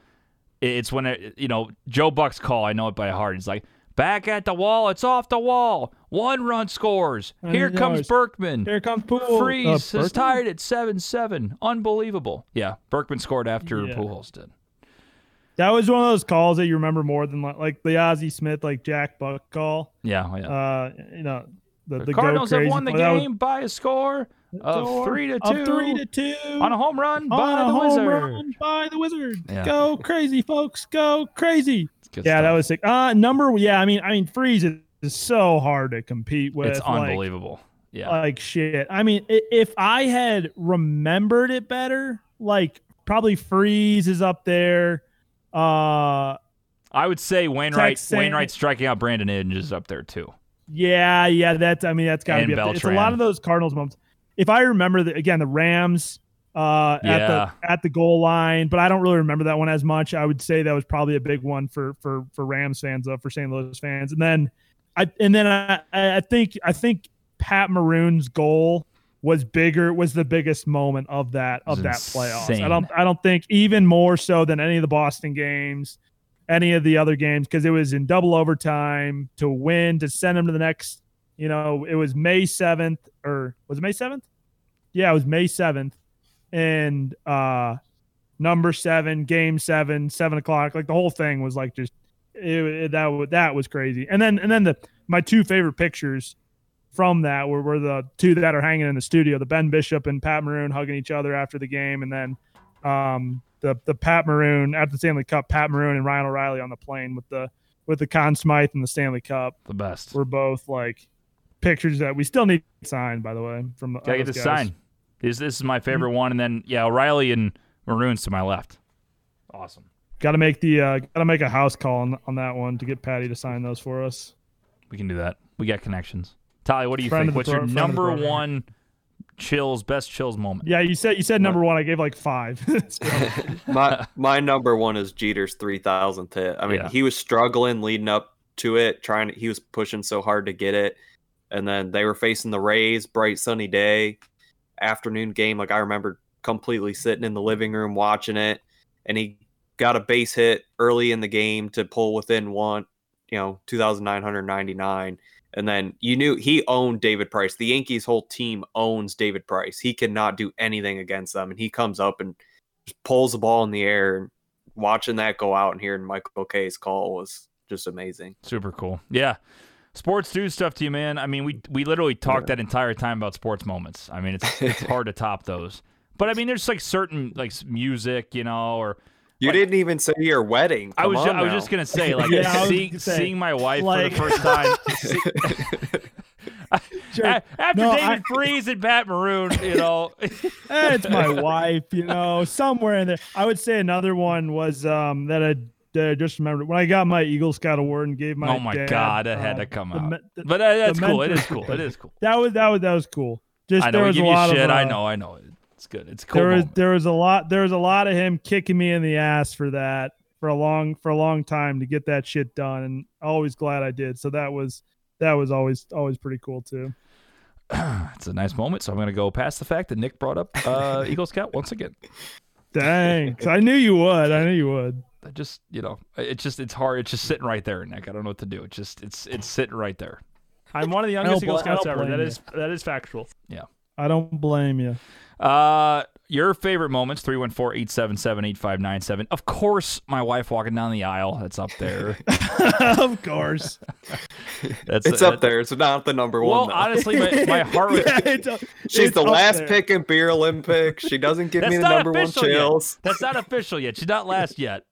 It's when it, you know Joe Buck's call. I know it by heart. It's like back at the wall. It's off the wall. One run scores. Here comes. Berkman. here comes Poole. Freese Uh, is tied at seven seven. Unbelievable. Yeah, Berkman scored after Yeah. Pujols did. That was one of those calls that you remember more than like, like the Ozzie Smith, like Jack Buck call. Yeah, yeah. Uh, you know, the, the, the Cardinals have won the play. That was- game by a score of Score three to two. Three to two. on a home run by On a the home Wizard. run by the Wizard. Yeah. Go crazy, folks. Go crazy. Yeah, stuff. that was sick. Uh, number. Yeah, I mean, I mean, Freese is, is so hard to compete with. It's like- unbelievable. Yeah. Like shit. I mean, if I had remembered it better, like probably Freese is up there. Uh, I would say Wainwright Texan- Wainwright striking out Brandon Inge is up there too. Yeah, yeah, that's I mean that's got to be up there. It's a lot of those Cardinals moments. If I remember the, again the Rams uh Yeah. at the at the goal line, but I don't really remember that one as much. I would say that was probably a big one for for for Rams fans though, for St. Louis fans. And then I and then I I think I think Pat Maroon's goal was bigger was the biggest moment of that of that was playoffs. I don't I don't think even more so than any of the Boston games any of the other games because it was in double overtime to win to send them to the next. You know, it was May seventh or was it May seventh? Yeah, it was May seventh, and uh number seven, game seven, seven o'clock. Like the whole thing was like just it, it- that wa- that was crazy. And then and then the my two favorite pictures from that were, were the two that are hanging in the studio: the Ben Bishop and Pat Maroon hugging each other after the game, and then um, the the Pat Maroon at the Stanley Cup, Pat Maroon and Ryan O'Reilly on the plane with the with the Conn Smythe and the Stanley Cup The best. We're both like pictures that we still need signed, by the way. From Gotta get those the guys. sign. This this is my favorite one, and then yeah, O'Reilly and Maroons to my left. Awesome. Got to make the uh, got to make a house call on, on that one to get Patty to sign those for us. We can do that. We got connections. Tolly, what do you Friend think? of the What's your pro- friend of the number one chills, best chills moment? Yeah, you said you said number one. I gave like five. My my number one is Jeter's three thousandth hit. I mean, Yeah. he was struggling leading up to it, trying to, he was pushing so hard to get it, and then they were facing the Rays, bright sunny day, afternoon game. Like I remember completely sitting in the living room watching it, and he got a base hit early in the game to pull within one, you know, two thousand nine hundred ninety nine. And then you knew he owned David Price. The Yankees' whole team owns David Price. He cannot do anything against them. And he comes up and pulls the ball in the air. And watching that go out and hearing Michael Kay's call was just amazing. Super cool. Yeah. Sports do stuff to you, man. I mean, we we literally talked that entire time about sports moments. I mean, it's it's hard to top those. But I mean, there's like certain like music, you know, or You Like- didn't even say your wedding. I was ju- I was just gonna say like Yeah, I was seeing, gonna say, seeing my wife like- for the first time Sure. A- after No, David I- Freese and Pat Maroon, you know. It's my wife, you know, somewhere in there. I would say another one was um, that I I just remembered when I got my Eagle Scout award and gave my oh my dad, god, that had uh, to come the out. me- the- but uh, that's cool. It is cool. It is cool. that was that was that was cool. Just I know there was give a you lot shit. of I uh, know. I know. It's good. It's cool. there was moment. there was a lot there was a lot of him kicking me in the ass for that for a long for a long time to get that shit done and always glad I did. So that was that was always always pretty cool too. it's a nice moment. So I'm gonna go past the fact that Nick brought up uh, Eagle Scout once again. Dang. I knew you would. I knew you would. I just you know, it's just it's hard. It's just sitting right there, Nick. I don't know what to do. It's just it's it's sitting right there. I'm one of the youngest Eagle Scouts ever. blame That you. is that is factual. Yeah. I don't blame you. Uh, your favorite moments 314-877-8597. Of course, my wife walking down the aisle. That's up there. of course. That's it's uh, up there. It's not the number Well, one. though. honestly, my, my heart was Yeah, it's a- She's it's the last there. pick in Beer Olympics. She doesn't give That's me the number one official yet. chills. That's not official yet. She's not last yet.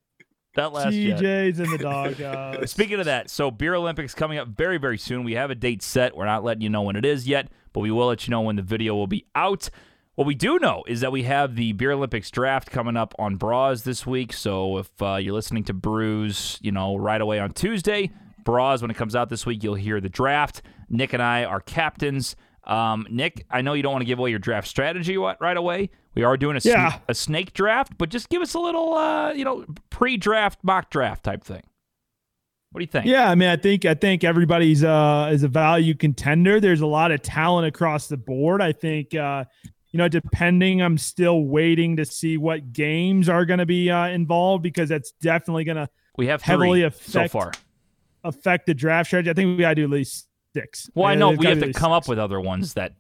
Not last yet. TJ's in the doghouse. Speaking of that, so Beer Olympics coming up very, very soon. We have a date set. We're not letting you know when it is yet, but we will let you know when the video will be out. What we do know is that we have the Beer Olympics draft coming up on Bras this week. So if uh, you're listening to Brews, you know, right away on Tuesday, Bras, when it comes out this week, you'll hear the draft. Nick and I are captains. Um, Nick, I know you don't want to give away your draft strategy right away. We are doing a, sn- Yeah. a snake draft, but just give us a little, uh, you know, pre-draft mock draft type thing. What do you think? Yeah, I mean, I think I think everybody's uh is a value contender. There's a lot of talent across the board. I think uh, you know, depending, I'm still waiting to see what games are going to be uh, involved because that's definitely going to We have heavily affect- so far. affect the draft strategy. I think we got to do at least six. Well, I Uh, know we have to come up with other ones that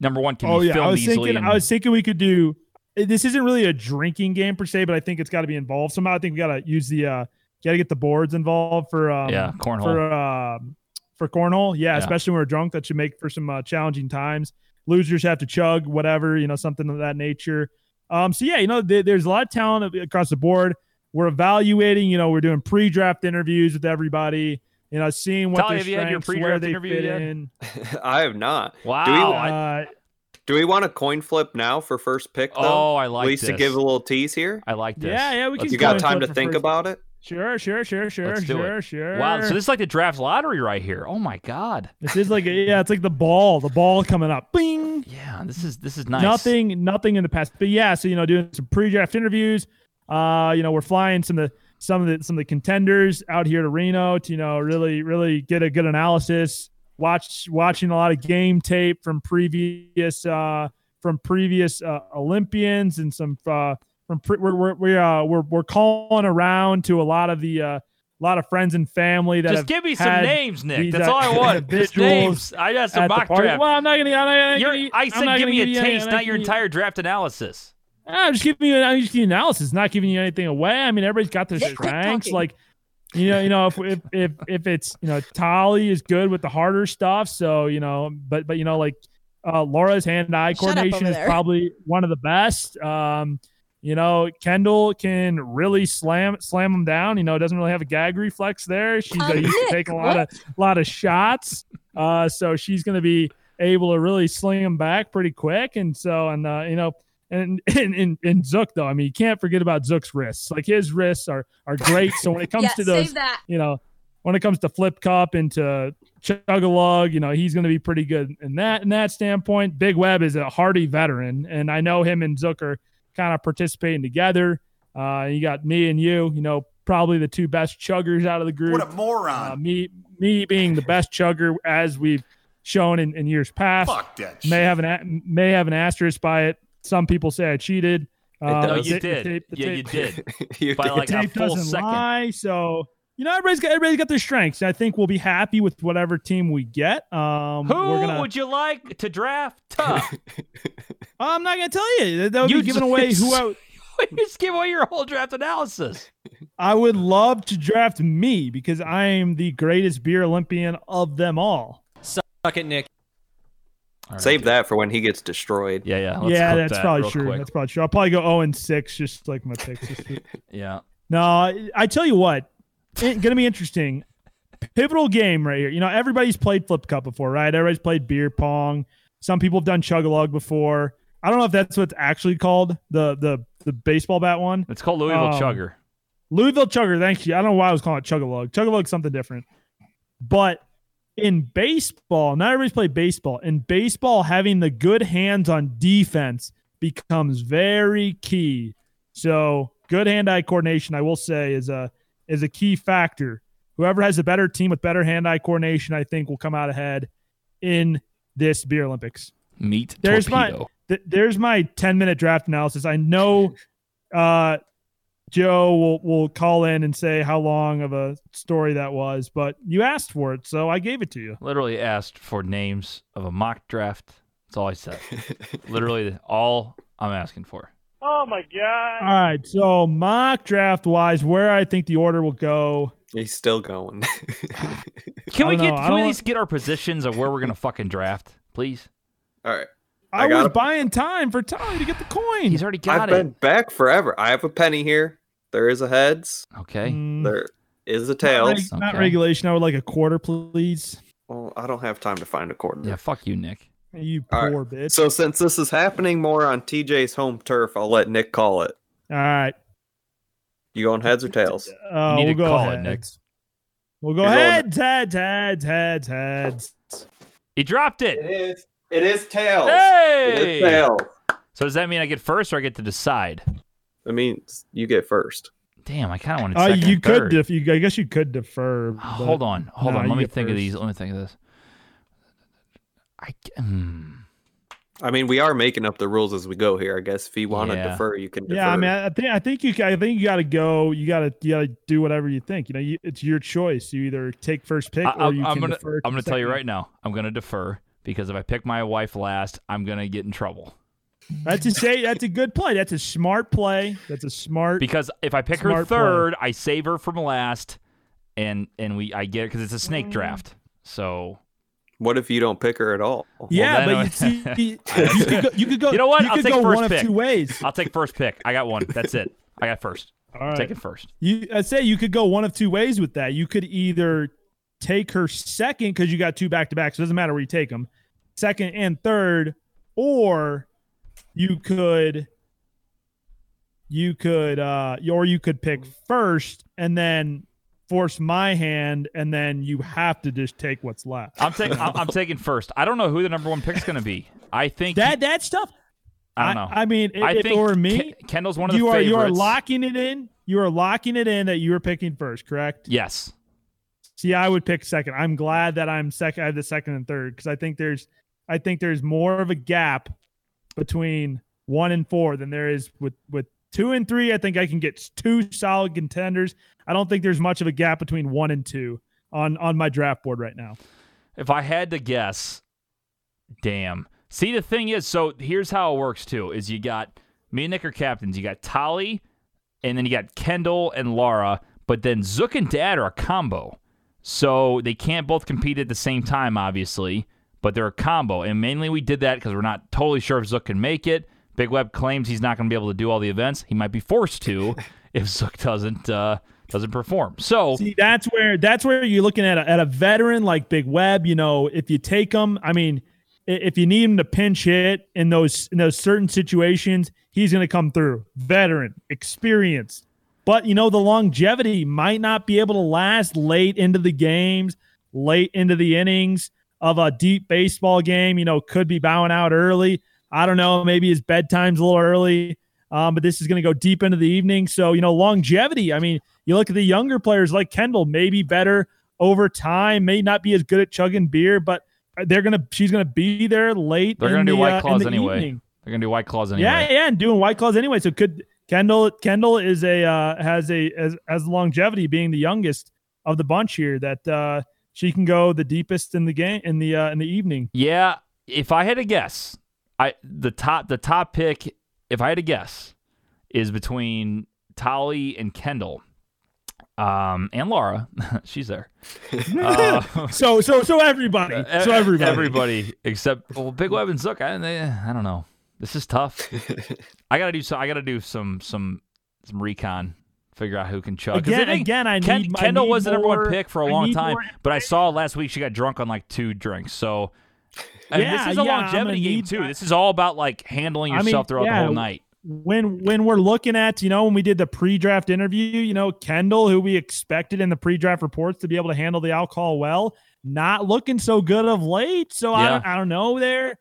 number one can Oh be yeah, I filmed was easily. thinking. and- I was thinking we could do. This isn't really a drinking game per se, but I think it's got to be involved somehow. I think we got to use the. uh Got to get the boards involved for. Um, yeah, cornhole. for um for cornhole. Yeah, Yeah. especially when we're drunk, that should make for some uh, challenging times. Losers have to chug whatever, you know, something of that nature. Um, so yeah, you know, there- there's a lot of talent across the board. We're evaluating, you know, we're doing pre-draft interviews with everybody. You know, seeing what Tolly, their have you your where pre-draft they interview fit yet? in. I have not. wow. Do we- Uh, Do we want a coin flip now for first pick though? oh, I like At least this. to give a little tease here. I like this. Yeah, yeah, we Let's can You got time to think first- about it? sure, sure, sure, sure, Let's do sure, it. sure. Wow, so this is like the draft lottery right here. Oh my god. this is like a, yeah, it's like the ball, the ball coming up. Bing. Yeah, this is this is nice. Nothing, nothing in the past. But yeah, so you know, doing some pre-draft interviews. Uh, you know, we're flying some of the some of the some of the contenders out here to Reno to you know really really get a good analysis. Watch watching a lot of game tape from previous uh from previous uh, Olympians and some uh from pre- we're we're we're, uh, we're we're calling around to a lot of the uh, a lot of friends and family that Just give me some names, Nick. these, That's uh, all I want. Just names. I got some mock draft. Well, I'm not gonna. I'm not gonna You're- I I'm said not give gonna me a give you any- taste, not your entire draft analysis. I'm just giving you. I'm just giving you analysis, not giving you anything away. I mean, everybody's got their strengths. Like, you know, you know, if if if if it's you know, Tolly is good with the harder stuff. So you know, but but you know, like uh, Laura's hand-eye coordination is probably one of the best. Um, you know, Kendall can really slam slam them down. You know, doesn't really have a gag reflex there. She's uh, used to take a lot of lot of shots. Uh, so she's going to be able to really sling them back pretty quick. And so, and uh, you know, and and and, and Zook though, I mean, you can't forget about Zook's wrists. Like his wrists are are great. So when it comes yeah, to those, save that. you know, when it comes to flip cup and to chug a lug, you know, he's going to be pretty good in that in that standpoint. Big Web is a hardy veteran, and I know him and Zook are kind of participating together. Uh, you got me and you, you know, probably the two best chuggers out of the group. What a moron. Uh, me me being the best chugger as we've shown in, in years past. Fuck that May have an may have an asterisk by it. Some people say I cheated. Uh, No, you the did. tape- the yeah, you did. you By did. like a tape full doesn't second. lie. So you know, everybody's got everybody's got their strengths. I think we'll be happy with whatever team we get. Um, Who we're gonna. would you like to draft? I'm not gonna tell you. That, that would You be giving away who I, you just give away your whole draft analysis. I would love to draft me because I am the greatest beer Olympian of them all. Suck it, Nick. Save that for when he gets destroyed. Yeah, yeah. let's yeah, that's that probably true. quick. That's probably true. I'll probably go 0 and 6, just like my picks. Yeah. No, I- I tell you what, it's gonna be interesting. Pivotal game right here. You know, everybody's played Flip Cup before, right? Everybody's played beer pong. Some people have done Chug-a-Lug before. I don't know if that's what's actually called the the the baseball bat one. It's called Louisville Um, Chugger. Louisville Chugger. Thank you. I don't know why I was calling it Chug-a-Lug. Chug-a-Lug's something different. But in baseball, not everybody's played baseball. In baseball, having the good hands on defense becomes very key. So good hand-eye coordination, I will say, is a is a key factor. Whoever has a better team with better hand-eye coordination, I think, will come out ahead in this beer Olympics. Meet There's my th- there's my 10 minute draft analysis. I know uh Joe will will call in and say how long of a story that was, but you asked for it, so I gave it to you. Literally asked for names of a mock draft. That's all I said. Literally all I'm asking for. Oh my god. All right, so mock draft wise, where I think the order will go. He's still going. Can we don't get know. Can we at least get our positions of where we're gonna fucking draft, please? All right. I, I was gotta- buying time for Tony to get the coin. He's already got it. I've been back forever. I have a penny here. There is a heads. Okay. Mm, There is a not, tails. reg- not Okay. regulation. I would like a quarter, please. Well, I don't have time to find a quarter. Yeah, fuck you, Nick. You All right. poor bitch. So since this is happening more on TJ's home turf, I'll let Nick call it. All right. You going heads or tails? Uh, need we'll to go call it, ahead. Nick. We'll go You're going- heads, heads, heads, heads, heads. He dropped it. it. is. It is tails. Hey! It is tails. So does that mean I get first or I get to decide? That means you get first. Damn, I kind of wanted Uh, second. you and could, third. def- you, I guess you could defer. Oh, but- hold on, hold No, on. Let me get think of these. Let me think of this. I hmm. I mean, we are making up the rules as we go here. I guess if you want to Yeah. defer, you can. Defer. Yeah, I mean, I I think I think you I think you got to go. You got to you got to do whatever you think. You know, you, it's your choice. You either take first pick I, or you am can gonna defer. I'm gonna tell you right now. I'm gonna defer because if I pick my wife last, I'm gonna get in trouble. That's a say. That's a good play. That's a smart play. That's a smart. Because if I pick her Smart play. third, I save her from last, and and we I get it because it's a Mm. snake draft. So What if you don't pick her at all? yeah, then but you see, you could go. You could go. You know what? You I'll could take go first one of pick. two ways. I'll take first pick. I got one. That's it. I got first. All right. Take it first. You I say you could go one of two ways with that. You could either take her second because you got two back to back, so it doesn't matter where you take them, second and third, or you could you could uh or you could pick first and then force my hand and then you have to just take what's left. I'm taking. I'm, I'm taking first. I don't know who the number one pick's gonna be. I think That that stuff. I don't know. I, mean, I if think it were me, Ke- Kendall's one of the you are favorites. you are locking it in. You are locking it in that you are picking first, correct? Yes. See, I would pick second. I'm glad that I'm second. I have the second and third because I think there's, I think there's more of a gap between one and four than there is with with two and three. I think I can get two solid contenders. I don't think there's much of a gap between one and two on on my draft board right now. If I had to guess, damn. See, the thing is, so here's how it works too: is you got me and Nick are captains. You got Tolly, and then you got Kendall and Laura. But then Zook and Dad are a combo, so they can't both compete at the same time, obviously. But they're a combo, and mainly we did that because we're not totally sure if Zook can make it. Big Web claims he's not going to be able to do all the events. He might be forced to if Zook doesn't uh, doesn't perform. So See, that's where that's where you're looking at a, at a veteran like Big Web. You know, if you take him, I mean, if you need him to pinch hit in those in those certain situations, he's going to come through. Veteran, experienced, but you know the longevity might not be able to last late into the games, late into the innings of a deep baseball game. You know, could be bowing out early. I don't know. Maybe his bedtime's a little early. Um, but this is going to go deep into the evening. So, you know, longevity. I mean, you look at the younger players like Kendall, maybe better over time, may not be as good at chugging beer, but they're gonna she's gonna be there late. They're gonna do the, White uh, Claws the anyway. evening. they're going to do White Claws anyway. Yeah, yeah, and doing White Claws anyway. So could Kendall Kendall is a uh, has a as as longevity being the youngest of the bunch here that uh, she can go the deepest in the game in the uh, in the evening. Yeah, if I had to guess, I the top the top pick, if I had to guess, is between Tolly and Kendall. Um, and Laura, she's there. Uh, So so so everybody, so everybody. everybody except well, Big Web and Zook. I, they, I don't know. This is tough. I gotta do some. I gotta do some some some recon. Figure out who can chug. Again- I again, I Ken- need- I Kendall need was the number one pick for a I long time, but I saw last week she got drunk on like two drinks. So and Yeah, this is a yeah, longevity game too. that. This is all about like handling I mean, yourself throughout the whole night. when when we're looking at you know when we did the pre-draft interview you know kendall who we expected in the pre-draft reports to be able to handle the alcohol well not looking so good of late so I, Yeah. don't, I don't know there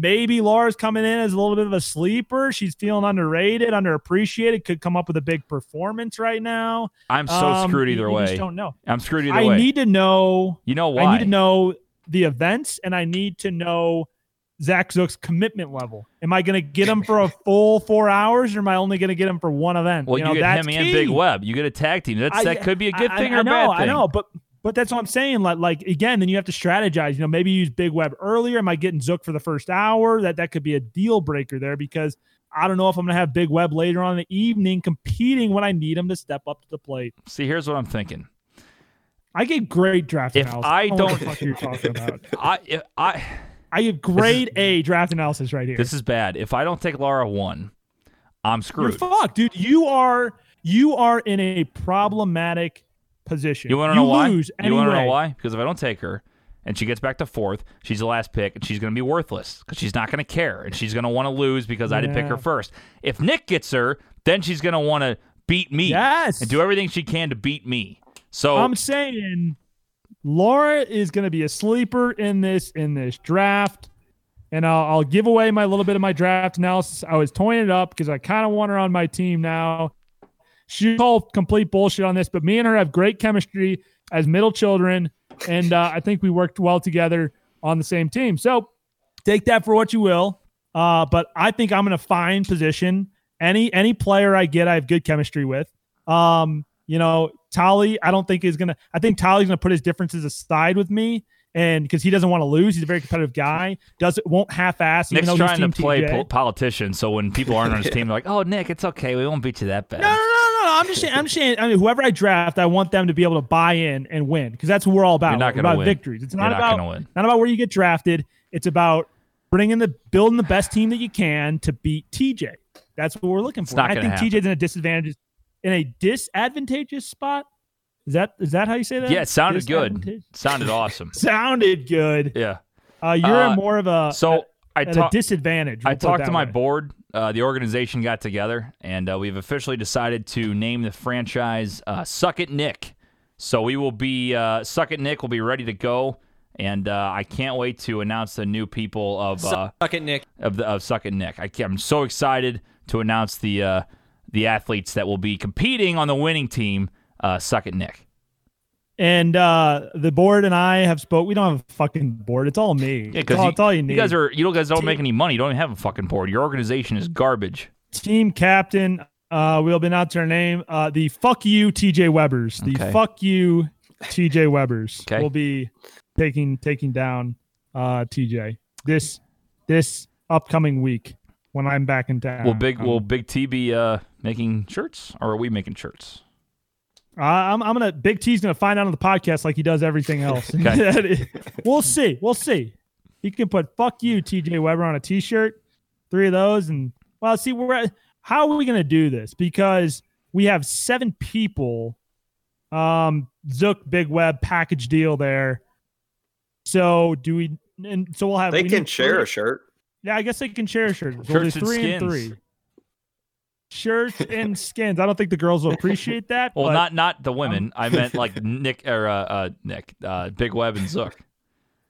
maybe laura's coming in as a little bit of a sleeper she's feeling underrated underappreciated could come up with a big performance right now I'm so Um, screwed either you way. just don't know I'm screwed either i way. I need to know you know why? i need to know the events and i need to know Zach Zook's commitment level. Am I going to get him for a full four hours, or am I only going to get him for one event? Well, you, know, get that's him and Big key. Web. You get a tag team. That's I- that could be a good I- thing I, or a I know, bad thing. I know, but but that's what I'm saying. Like like again, then you have to strategize. You know, maybe use Big Web earlier. Am I getting Zook for the first hour? That that could be a deal breaker there because I don't know if I'm going to have Big Web later on in the evening competing when I need him to step up to the plate. See, here's what I'm thinking. I get great draft If analysis. I don't know what don't- the fuck you're talking about. I I I get grade A draft analysis right here. this is bad. If I don't take Laura one, I'm You're screwed. fucked, dude. You are you are in a problematic position. You want to know why? Lose You want to know why? Because if I don't take her, and she gets back to fourth, she's the last pick, and she's going to be worthless because she's not going to care, and she's going to want to lose because I didn't pick her first. If Nick gets her, then she's going to want to beat me Yes. and do everything she can to beat me. So I'm saying Laura is going to be a sleeper in this in this draft, and I'll, I'll give away my little bit of my draft analysis. I was toying it up because I kind of want her on my team now. She called complete bullshit on this, but me and her have great chemistry as middle children, and uh, I think we worked well together on the same team. So take that for what you will. Uh, but I think I'm in a fine position any any player I get, I have good chemistry with. Um, you know, Tolly, I don't think is gonna. I think Tolly's gonna put his differences aside with me, and because he doesn't want to lose, he's a very competitive guy. Does won't half-ass. even Nick's trying to play TJ. po- politician, so when people aren't on his team, they're like, "Oh, Nick, it's okay. We won't beat you that bad." No, no, no, no, no. I'm just saying. I'm just saying. I mean, whoever I draft, I want them to be able to buy in and win because that's what we're all about. You're not gonna about win. victories. It's You're not not about win. not about where you get drafted. It's about bringing the building the best team that you can to beat TJ. That's what we're looking for. I think TJ's in a disadvantage, in a disadvantageous spot. Is that is that how you say that? Yeah, it sounded good. Disadvantage- Sounded awesome. Sounded good. Yeah. Uh, you're Uh, more of a So I at a talked. disadvantage. I we'll put it talked to that my way. board. Uh, the organization got together, and uh, we've officially decided to name the franchise uh, "Suck It Nick." So we will be uh, "Suck It Nick" will be ready to go, and uh, I can't wait to announce the new people of uh, Suck it, Nick. of the of Suck It Nick. I, am so excited to announce the uh, the athletes that will be competing on the winning team. Uh, Suck It Nick. And uh, the board and I have spoke. We don't have a fucking board. It's all me. Yeah, it's, all, you, it's all you need. you guys are you guys don't make any money. You don't even have a fucking board. Your organization is garbage. team captain. Uh, we'll be announcing our name. Uh, the fuck you TJ Webbers. The Okay. fuck you TJ Webbers Okay. will be taking taking down uh, TJ this this upcoming week when I'm back in town. Will Big Um, will Big T be uh, making shirts, or are we making shirts? Uh, I'm, I'm gonna Big T's gonna find out on the podcast like he does everything else. We'll see. We'll see. He can put "fuck you" TJ Weber on a T-shirt, three of those, and well, see, we're at, how are we gonna do this? Because we have seven people. Um, Zook Big Web package deal there. So do we? And so we'll have. They we can share three- a shirt. Yeah, I guess they can share shirts. So we'll do Shirts and three and three. Shirts and skins. I don't think the girls will appreciate that. Well, but- not not the women. I meant like Nick or uh, uh, Nick, uh, Big Web and Zook.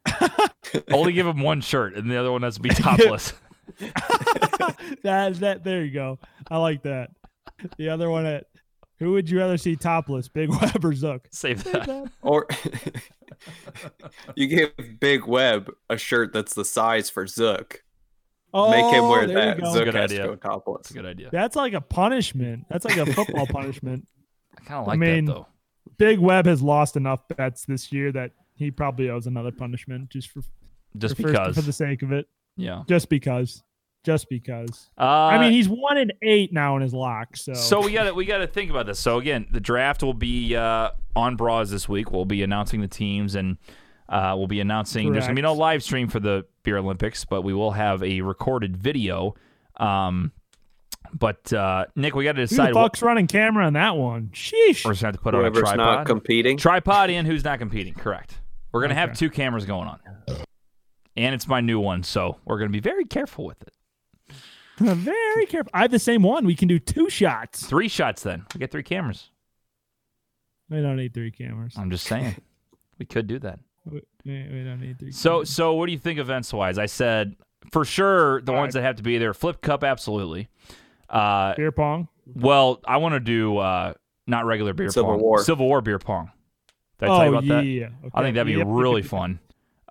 Only give them one shirt, and the other one has to be topless. that that there you go. I like that. The other one at who would you rather see topless, Big Web or Zook? Save that. Or you give Big Web a shirt that's the size for Zook. Oh, Make him wear there you that. go. Zook Good has idea. topless. That's a good idea. That's like a punishment. That's like a football punishment. I kind of I like mean, that though. Big Web has lost enough bets this year that he probably owes another punishment just for Just for, because. for the sake of it. yeah. Just because. Just because. Uh, I mean, he's one in eight now in his lock. So, So we got to we got to think about this. So again, the draft will be uh, on Bras this week. We'll be announcing the teams and uh, we'll be announcing. There's gonna be no live stream for the Beer Olympics, but we will have a recorded video. Um, but uh, Nick, we got to who decide. the What, running camera on that one? Sheesh. we're just gonna have to put on a Whoever's tripod. not competing. tripod in. Who's not competing? Correct. We're gonna have two cameras going on, and it's my new one, so we're gonna be very careful with it. Very careful. I have the same one. We can do two shots. Three shots, then we get three cameras. We don't need three cameras. I'm just saying, we could do that. We, we we don't need three. So, cameras. so what do you think events wise? I said for sure the All ones that have to be there. Flip cup, absolutely. Uh, beer pong. well, I want to do uh, not regular beer Civil pong, War. Civil War beer pong. Did I oh tell you about yeah. that? yeah. I think that'd be Yep, yep, really fun.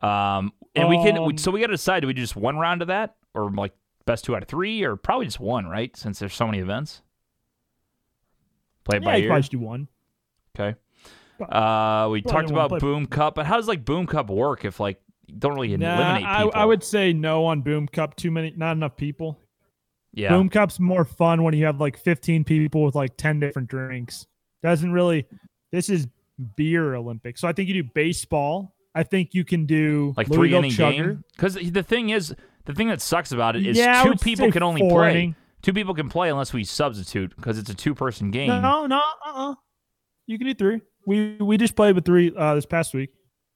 Um, and we can. we- Um, so we got to decide: do we do just one round of that, or like best two out of three, or probably just one, right? Since there's so many events. Play it Yeah, by you ear. probably should do one. Okay. Uh, we talked about play- Boom Cup, but how does like Boom Cup work if like you don't really Nah, eliminate I, people? I would say no on Boom Cup. Too many, not enough people. Yeah. Boom Cup's more fun when you have like 15 people with like 10 different drinks. Doesn't really. This is beer Olympics, so I think you do baseball. I think you can do like three inning Chugger. game. Because the thing is, the thing that sucks about it is Yeah, two people can only play. inning. Two people can play unless we substitute because it's a two-person game. No, no, uh, uh You can do three. We we just played with three uh, this past week.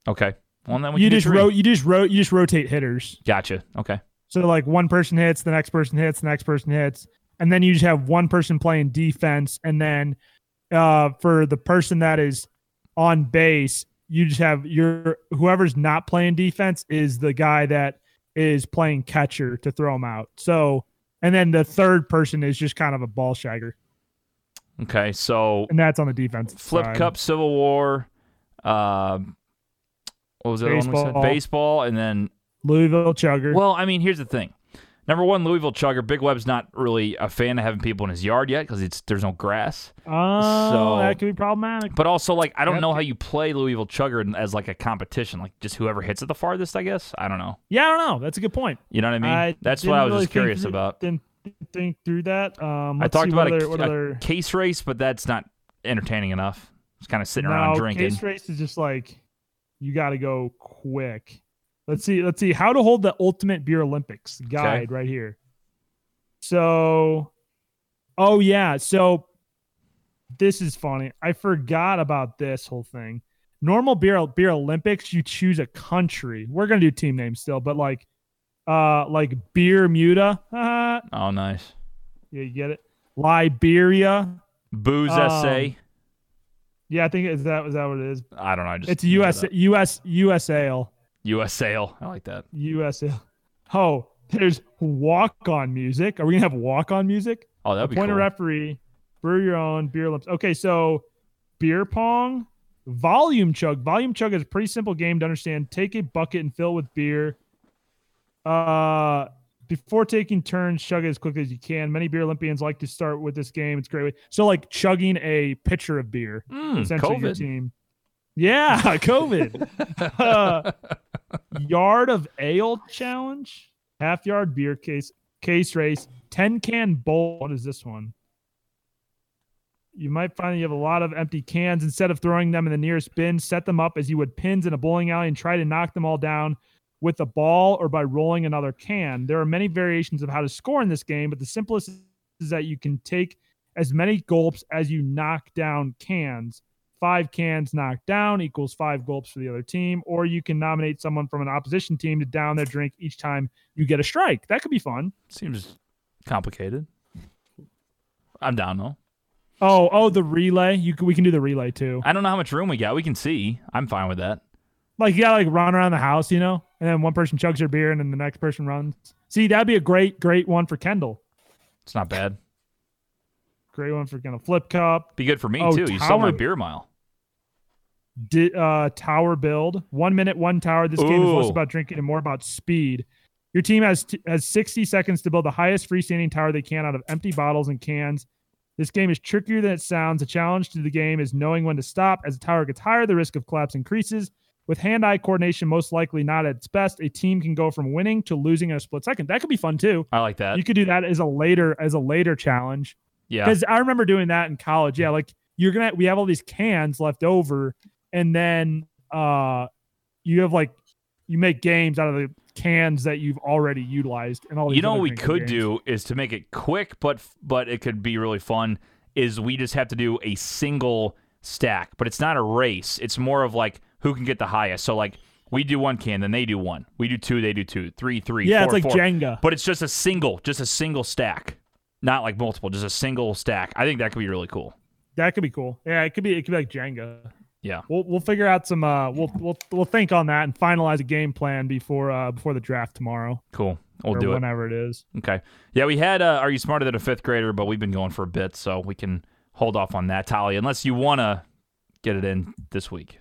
Okay. Well, then we you just ro- you just ro- you just rotate hitters. Gotcha. Okay. So like one person hits, the next person hits, the next person hits, and then you just have one person playing defense, and then uh, for the person that is on base, you just have your whoever's not playing defense is the guy that is playing catcher to throw him out. So, and then the third person is just kind of a ball shagger, Okay. So and that's on the defense. Flip side. Cup, Civil War. Um, what was the other one we said? Baseball. Baseball, and then Louisville Chugger. Well, I mean, here's the thing. Number one, Louisville Chugger. Big Web's not really a fan of having people in his yard yet because it's there's no grass. oh, so- that could be problematic. But also, like, I don't Yep. know how you play Louisville Chugger as like a competition. Like, just whoever hits it the farthest, I guess. I don't know. Yeah, I don't know. That's a good point. You know what I mean? I That's what I was really just curious about. Didn't think through that. Um, I talked about a, other, a other case race, but that's not entertaining enough. It's kind of sitting no, around drinking. case race is just like you got to go quick. Let's see. Let's see how to hold the ultimate beer Olympics guide right here. So, oh yeah. So this is funny. I forgot about this whole thing. Normal beer beer Olympics, you choose a country. We're gonna do team names still, but like, uh, like beer Muta. Oh, nice. yeah, you get it. Liberia. Booze Um, essay. Yeah, I think is that is that what it is. I don't know. I just It's US. US US ale. U.S. sale. I like that. US ale. Oh, there's walk on music. Are we gonna have walk on music? Oh, that'd be Appoint cool. a referee. Brew your own beer limps. Okay, so beer pong, volume chug. Volume chug is a pretty simple game to understand. Take a bucket and fill it with beer. Uh, before taking turns, chug it as quickly as you can. Many beer Olympians like to start with this game. It's great. So like chugging a pitcher of beer. Mm, essentially your team. Yeah, COVID. Uh, yard of ale challenge, half yard beer case case race, ten can bowl. What is this one? You might find that you have a lot of empty cans. Instead of throwing them in the nearest bin, set them up as you would pins in a bowling alley and try to knock them all down with a ball or by rolling another can. There are many variations of how to score in this game, but the simplest is that you can take as many gulps as you knock down cans. Five cans knocked down equals five gulps for the other team, or you can nominate someone from an opposition team to down their drink each time you get a strike. That could be fun. Seems complicated. I'm down though. Oh, oh, the relay. You we can do the relay too. I don't know how much room we got. We can see. I'm fine with that. Like you gotta like run around the house, you know, and then one person chugs their beer and then the next person runs. See, that'd be a great, great one for Kendall. It's not bad. Great one for Kendall. Flip cup. Be good for me Oh, too. You saw my beer mile. di- uh, tower build. One minute, one tower. This game is less about drinking and more about speed. Your team has t- has 60 seconds to build the highest freestanding tower they can out of empty bottles and cans. This game is trickier than it sounds. The challenge to the game is knowing when to stop. As the tower gets higher, the risk of collapse increases. With hand-eye coordination most likely not at its best, a team can go from winning to losing in a split second. That could be fun too. I like that. You could do that as a later as a later challenge. yeah. Because I remember doing that in college. Yeah, like you're gonna we have all these cans left over, and then uh you have like you make games out of the cans that you've already utilized and all these You know what we could games. do is to make it quick, but but it could be really fun. Is we just have to do a single stack, but it's not a race. It's more of like who can get the highest. So like we do one can, then they do one. We do two, they do two, three, three. Yeah, four, it's like four. Jenga. But it's just a single, just a single stack, not like multiple, just a single stack. I think that could be really cool. That could be cool. Yeah, it could be it could be like Jenga. Yeah. We'll we'll figure out some uh we'll we'll we'll think on that and finalize a game plan before uh before the draft tomorrow Cool. We'll do it. whenever it is. Okay. Yeah, we had uh, Are You Smarter Than a Fifth Grader, but we've been going for a bit, so we can hold off on that, Tolly, unless you want to get it in this week.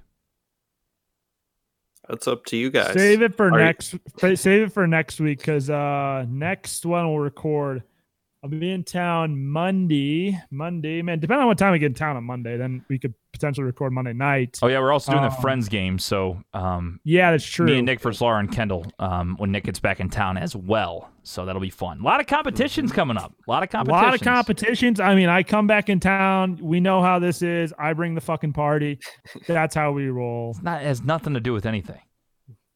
That's up to you guys. Save it for Are you- next. Save it for next week because uh, next one we'll record. I'll be in town Monday. Monday, man. Depending on what time we get in town on Monday, then we could potentially record Monday night. Oh, yeah, we're also doing the Um, Friends game, so um, Yeah, that's true. me and Nick versus Laura and Kendall um, when Nick gets back in town as well. So that'll be fun. A lot of competitions coming up. A lot of competitions. a lot of competitions. I mean, I come back in town. We know how this is. I bring the fucking party. That's how we roll. Not, it has nothing to do with anything.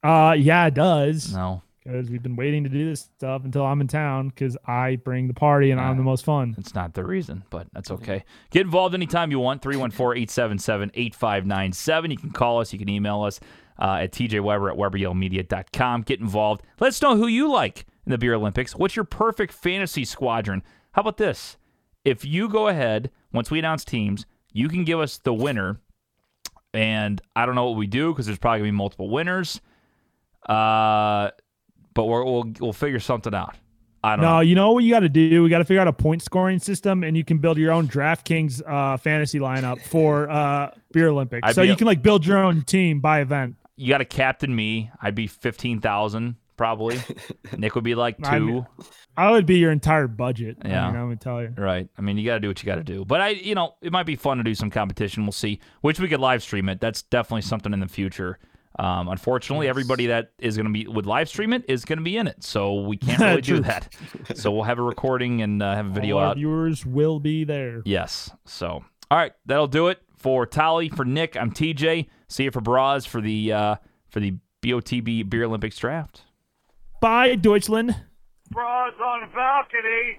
Uh, yeah, it does. No, Because we've been waiting to do this stuff until I'm in town. Because I bring the party and I'm the most fun. it's not the reason, but that's okay. Get involved anytime you want. 314 877 8597. You can call us, you can email us. uh, at TJ Weber at WeberYellMedia.com. Get involved. Let us know who you like in the Beer Olympics. What's your perfect fantasy squadron? How about this? If you go ahead, once we announce teams, you can give us the winner. And I don't know what we do because there's probably going to be multiple winners. Uh, but we're, we'll, we'll figure something out. I don't No, know. you know what you got to do? We got to figure out a point scoring system, and you can build your own DraftKings uh, fantasy lineup for uh, Beer Olympics. I'd so be- you can like build your own team by event. You got to captain me. I'd be 15,000 probably. Nick would be like I'm- two. I would be your entire budget. Yeah. mean, I'm gonna tell you. Right. I mean, you got to do what you got to do. But I, you know, it might be fun to do some competition. We'll see. Which we could live stream it. That's definitely something in the future. Um, unfortunately, everybody that is going to be would live stream it is going to be in it, so we can't really do that. So we'll have a recording and uh, have a video All our out. viewers will be there. Yes. So, all right, that'll do it for Tolly. For Nick, I'm TJ. See you for Brews for the uh, for the BOTB Beer Olympics draft. Bye, Deutschland. Brews on balcony.